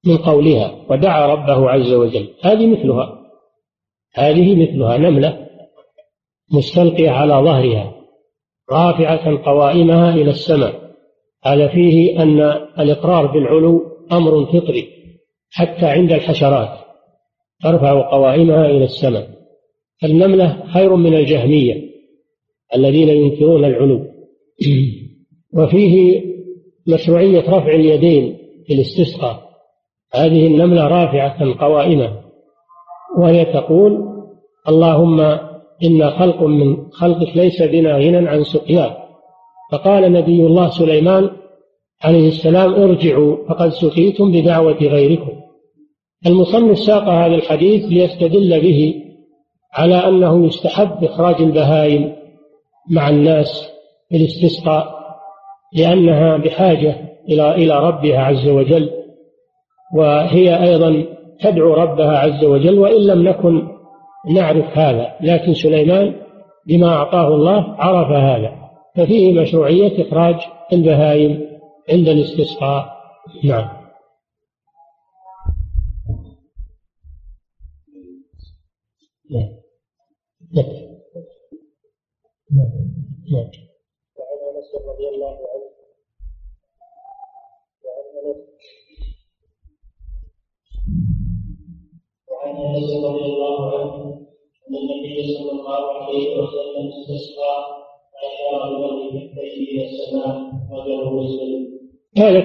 من قولها ودعا ربه عز وجل. هذه مثلها. هذه مثلها نملة. مستلقية على ظهرها رافعة قوائمها إلى السماء. هذا فيه أن الإقرار بالعلو أمر فطري حتى عند الحشرات ترفع قوائمها إلى السماء. النملة خير من الجهمية الذين ينكرون العلو. وفيه مشروعية رفع اليدين في الاستسقاء. هذه النملة رافعة قوائمها وهي تقول اللهم إنا خلق من خلقك ليس بنا غنى عن سقياك. فقال نبي الله سليمان عليه السلام ارجعوا فقد سقيتم بدعوة غيركم. المصنف ساق هذا الحديث ليستدل به على أنه يستحب إخراج البهائم مع الناس في الاستسقاء لأنها بحاجة إلى إلى ربها عز وجل وهي أيضا تدعو ربها عز وجل وإن لم نكن نعرف هذا لكن سليمان بما أعطاه الله عرف هذا ففيه مشروعية إخراج البهائم عند الاستسقاء. نعم. نعم.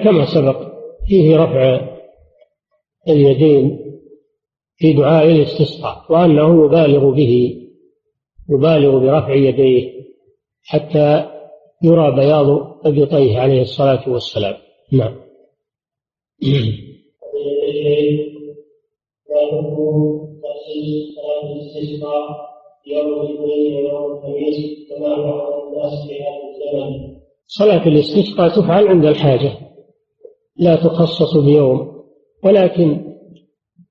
كما سبق فيه رفع اليدين في دعاء الاستسقاء وأنه يبالغ به يبالغ برفع يديه حتى يرى بياض ابطيه عليه الصلاة والسلام. نعم. صلاة الاستسقاء تفعل عند الحاجة. لا تخصص بيوم. ولكن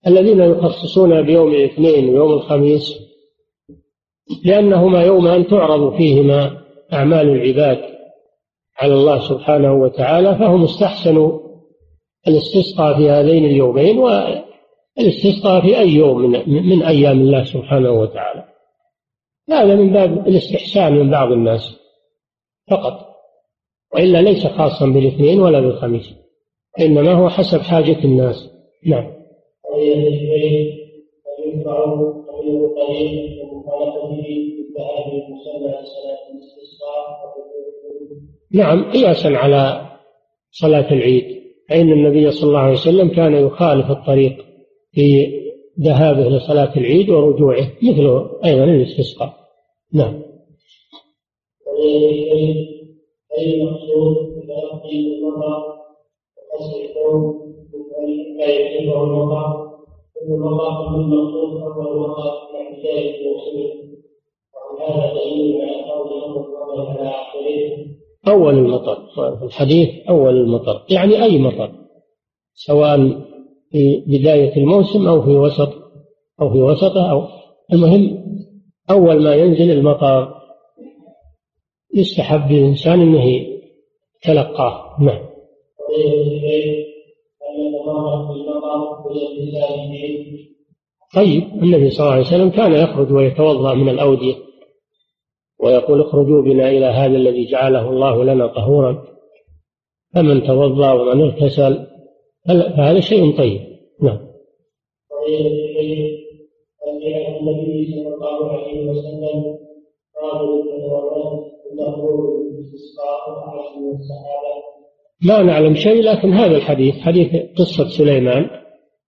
الذين يخصصون بيوم الاثنين ويوم الخميس لأنهما يومان تعرض فيهما أعمال العباد على الله سبحانه وتعالى فهم استحسنوا الاستسقاء في هذين اليومين والاستسقاء في أي يوم من, من أيام الله سبحانه وتعالى. هذا من باب الاستحسان من بعض الناس فقط وإلا ليس خاصا بالاثنين ولا بالخميس. إنما هو حسب حاجة الناس. نعم. نعم قياسا على صلاة العيد. فإن النبي صلى الله عليه وسلم كان يخالف الطريق في ذهابه لصلاة العيد ورجوعه مثله أيضا الاستسقاء. نعم. أي الكون لا كل من الله على آخره أول المطر في الحديث أول المطر يعني أي مطر سواء في بداية الموسم أو في وسط أو في وسطه أو المهم أول ما ينزل المطر يستحب للإنسان أنه يتلقاه نعم. طيب النبي صلى الله عليه وسلم كان يخرج ويتوضأ من الأودية ويقول اخرجوا بنا إلى هذا الذي جعله الله لنا طهورا. فمن توضأ ومن اغتسل فهذا شيء طيب. نعم. النبي صلى الله عليه وسلم قالوا ما نعلم شيء لكن هذا الحديث حديث قصة سليمان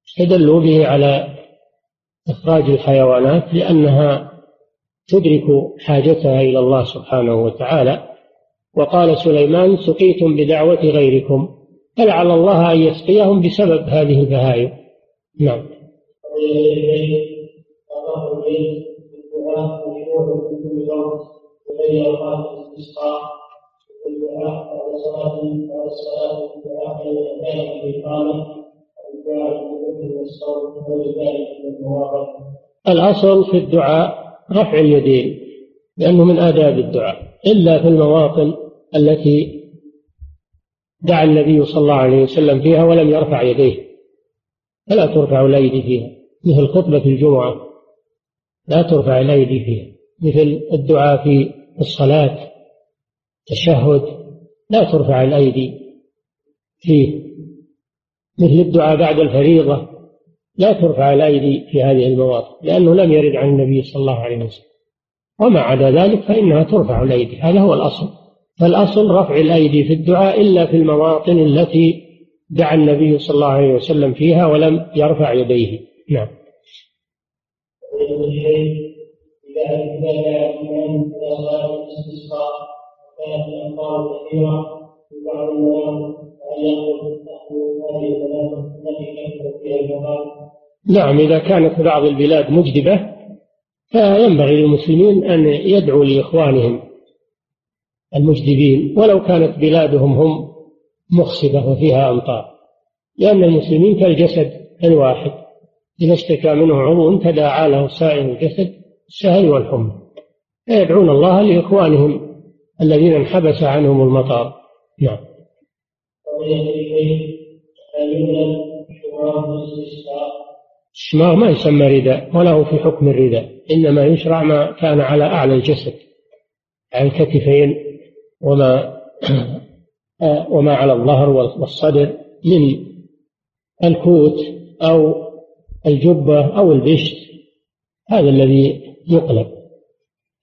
استدلوا به على إخراج الحيوانات لأنها تدرك حاجتها إلى الله سبحانه وتعالى. وقال سليمان سقيتم بدعوة غيركم فلعل الله أن يسقيهم بسبب هذه البهائم. نعم. الأصل في الدعاء رفع اليدين لأنه من آداب الدعاء إلا في المواطن التي دعا النبي صلى الله عليه وسلم فيها ولم يرفع يديه. فلا ترفع الأيدي فيها مثل خطبة الجمعة لا ترفع الأيدي فيها مثل الدعاء في الصلاة. تشهد لا ترفع الأيدي فيه. مثل الدعاء بعد الفريضة لا ترفع الأيدي في هذه المواطن لأنه لم يرد عن النبي صلى الله عليه وسلم. وما عدا ذلك فإنها ترفع الأيدي هذا هو الأصل. فالأصل رفع الأيدي في الدعاء إلا في المواطن التي دعا النبي صلى الله عليه وسلم فيها ولم يرفع يديه. نعم. كثيرة في بعض نعم إذا كانت بعض البلاد مجدبة فينبغي للمسلمين أن يدعوا لإخوانهم المجدبين ولو كانت بلادهم هم مخصبة وفيها أمطار. لأن المسلمين كالجسد الواحد إذا اشتكى منه عضو تداعى له سائر الجسد السهل والحمى. فيدعون الله لإخوانهم الذين انحبس عنهم المطار. نعم. الشماغ ما يسمى رداء وله في حكم الرداء إنما يشرع ما كان على أعلى الجسد على الكتفين وما وما على الظهر والصدر من الكوت أو الجبة أو البشت. هذا الذي يقلب.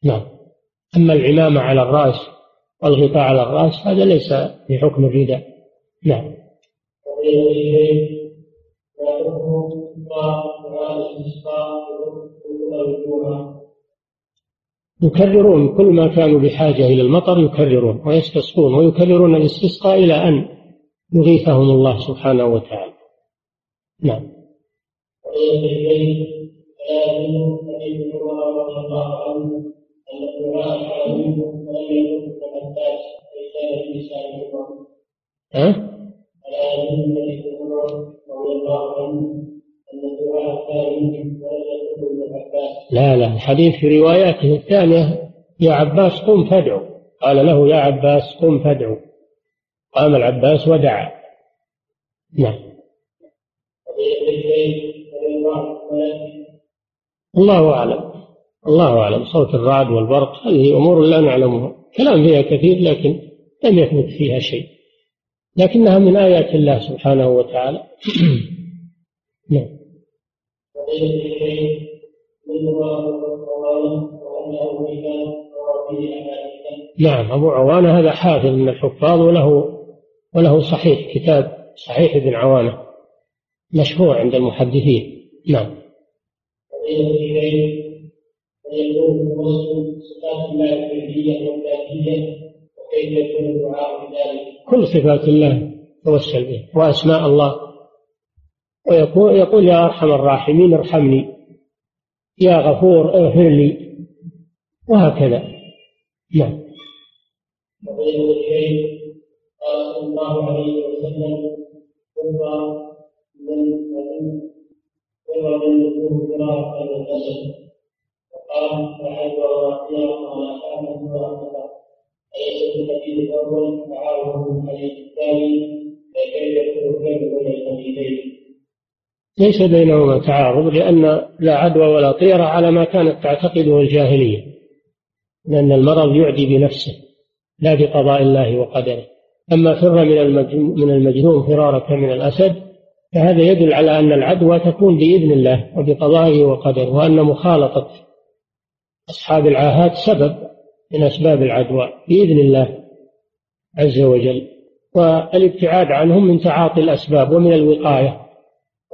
نعم. أما العمامة على الرأس والغطاء على الرأس هذا ليس في حكم الرداء. نعم. يكررون كل ما كانوا بحاجة إلى المطر يكررون ويستسقون ويكررون الاستسقاء إلى أن يغيثهم الله سبحانه وتعالى. نعم. ها؟ لا لا الحديث في رواياته الثانية يا عباس قم فادعو. قال له يا عباس قم فادعو. قام العباس ودعا. نعم. الله أعلم. الله أعلم. صوت الرعد والبرق هذه أمور لا نعلمها. كلام فيها كثير لكن لم يثبت فيها شيء. لكنها من آيات الله سبحانه وتعالى. نعم. نعم أبو عوانة هذا حافظ من الحفاظ وله وله صحيح كتاب صحيح ابن عوانة مشهور عند المحدثين. نعم. ويكون صفات الله الفعلية والذاتية وكيف يكون الدعاء بذلك. كل صفات الله توسل به وأسماء الله. ويقول يقول يا أرحم الراحمين ارحمني. يا غفور اغفر لي. وهكذا. نعم. وبين الشيء قال صلى الله عليه وسلم من من من فراقا للجسد ليس بينهما تعارض لأن لا عدوى ولا طيرة على ما كانت تعتقده الجاهلية لأن المرض يعدي بنفسه لا بقضاء الله وقدره. أما فر من من المجنون فرارك من الأسد فهذا يدل على أن العدوى تكون بإذن الله وبقضائه وقدره وأن مخالطة أصحاب العاهات سبب من أسباب العدوى بإذن الله عز وجل. والابتعاد عنهم من تعاطي الأسباب ومن الوقاية.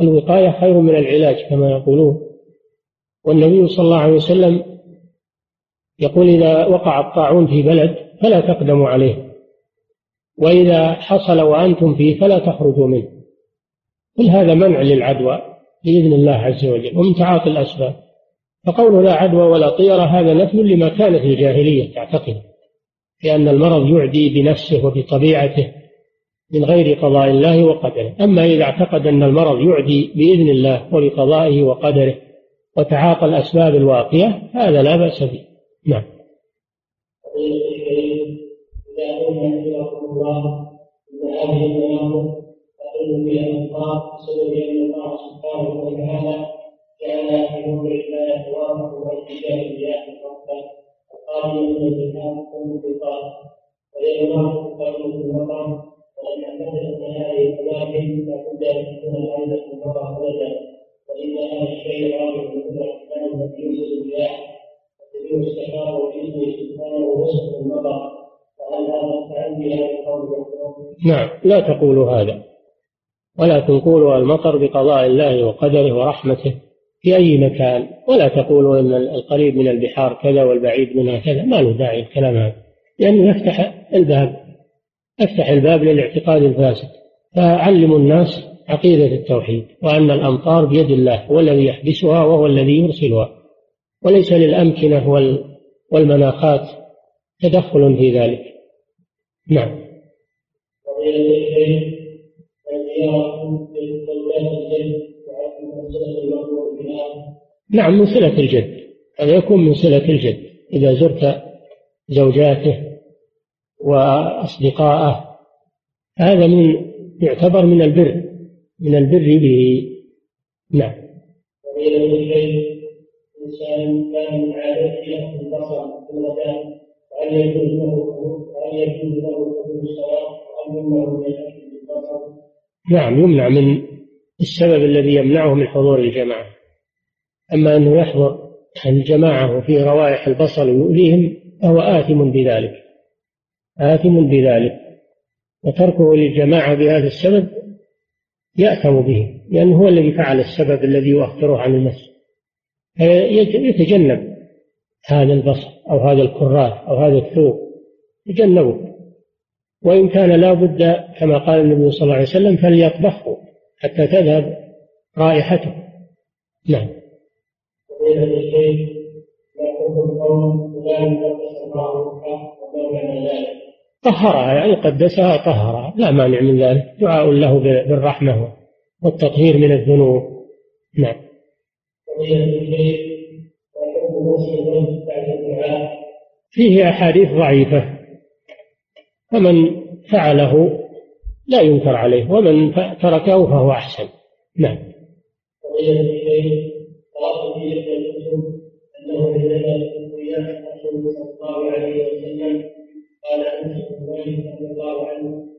الوقاية خير من العلاج كما يقولون. والنبي صلى الله عليه وسلم يقول إذا وقع الطاعون في بلد فلا تقدموا عليه. وإذا حصل وأنتم فيه فلا تخرجوا منه. كل هذا منع للعدوى بإذن الله عز وجل ومن تعاطي الأسباب. فقول لا عدوى ولا طيرة هذا نفي لما كانت الجاهلية تعتقد. لأن المرض يعدي بنفسه وبطبيعته من غير قضاء الله وقدره. أما إذا اعتقد أن المرض يعدي بإذن الله وبقضائه وقدره وتعاطى الأسباب الواقية هذا لا بأس به. نعم. الله سبحانه وتعالى نعم لا تقولوا هذا ولكن قولوا المطر بقضاء الله وقدره ورحمته. في أي مكان. ولا تقولوا أن القريب من البحار كذا والبعيد منها كذا. ما له داعي الكلام هذا. لأنه يفتح الباب. يفتح الباب للاعتقاد الفاسد. فعلموا الناس عقيدة التوحيد. وأن الأمطار بيد الله. هو الذي يحبسها وهو الذي يرسلها. وليس للأمكنة والمناخات تدخل في ذلك. نعم. نعم من صلة الجد. هذا يكون من صلة الجد. إذا زرت زوجاته وأصدقائه هذا من يعتبر من البر من البر به. نعم. إنسان كان من عادته البصر له له الصلاة يمنع من بالبصر؟ نعم يمنع من السبب الذي يمنعه من حضور الجماعة. أما أنه يحضر الجماعة وفي روائح البصر يؤذيهم فهو آثم بذلك. آثم بذلك. وتركه للجماعة بهذا السبب يأثم به لأنه هو الذي فعل السبب الذي يؤخره عن المسجد. يتجنب هذا البصر أو هذا الكراث أو هذا الثوب. تجنبه وإن كان لا بد كما قال النبي صلى الله عليه وسلم فليطبخه حتى تذهب رائحته. نعم. طهرها يعني قدسها طهرها لا مانع من ذلك دعاء له بالرحمة والتطهير من الذنوب. نعم. فيه أحاديث ضعيفة. فمن فعله لا ينكر عليه ومن تركه فهو أحسن. نعم. قال رضي الله عنه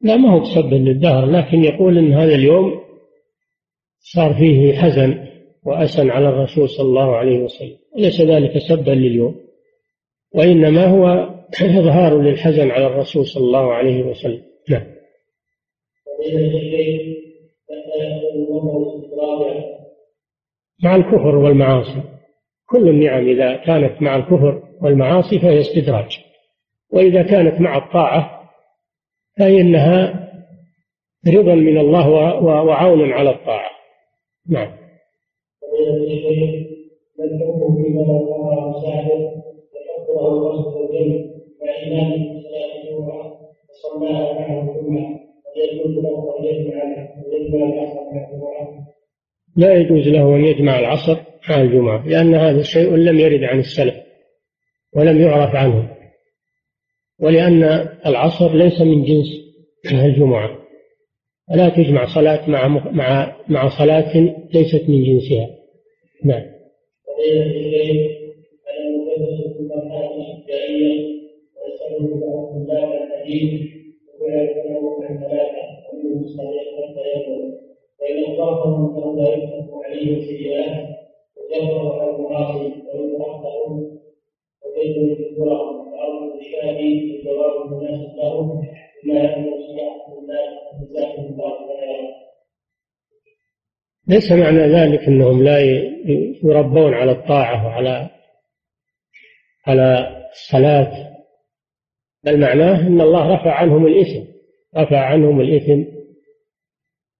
لا ما هو بسب للدهر لكن يقول إن هذا اليوم صار فيه حزن وأسن على الرسول صلى الله عليه وسلم. وليس ذلك سبا لليوم وإنما هو إظهار للحزن على الرسول صلى الله عليه وسلم. نعم. مع الكفر والمعاصي. كل النعم إذا كانت مع الكفر والمعاصي فهي استدراج. وإذا كانت مع الطاعة فإنها رضا من الله وعون على الطاعة. نعم. لا يجوز له أن يجمع العصر مع الجمعة لأن هذا شيء لم يرد عن السلف ولم يعرف عنه ولأن العصر ليس من جنس الجمعة فلا تجمع صلاة مع مع مع صلاة ليست من جنسها نعم فإن أخبرهم أنه لا يكتب عليه سيئات المناسب بما أن ليس معنى ذلك أنهم لا يربون على الطاعة وعلى على الصلاة بل معناه أن الله رفع عنهم الإثم رفع عنهم الإثم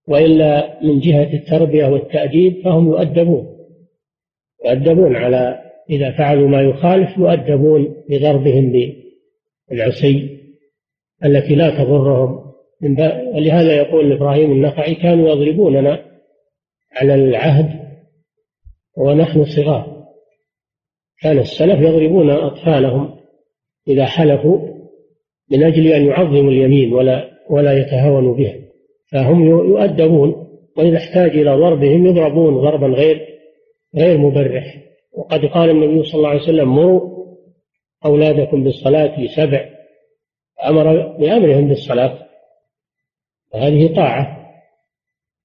وإلا من جهة التربية والتأديب فهم يؤدبون. يؤدبون على إذا فعلوا ما يخالف يؤدبون بضربهم بالعصي التي لا تضرهم. ولهذا يقول إبراهيم النخعي كانوا يضربوننا على العهد ونحن صغار. كان السلف يضربون أطفالهم إذا حلفوا من أجل أن يعظموا اليمين ولا ولا يتهاونوا بها. فهم يؤدبون وإذا احتاج إلى ضربهم يضربون ضربا غير غير مبرح. وقد قال النبي صلى الله عليه وسلم مروا أولادكم بالصلاة لسبع أمر بأمرهم بالصلاة. وهذه طاعة.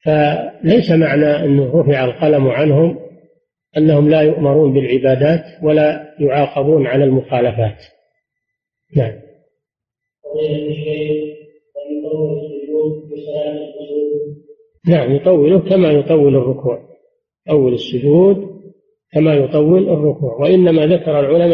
فليس معنى أنه رفع القلم عنهم أنهم لا يؤمرون بالعبادات ولا يعاقبون على المخالفات. نعم. نعم يطوله كما يطول الركوع. يطول السجود كما يطول الركوع وإنما ذكر العلماء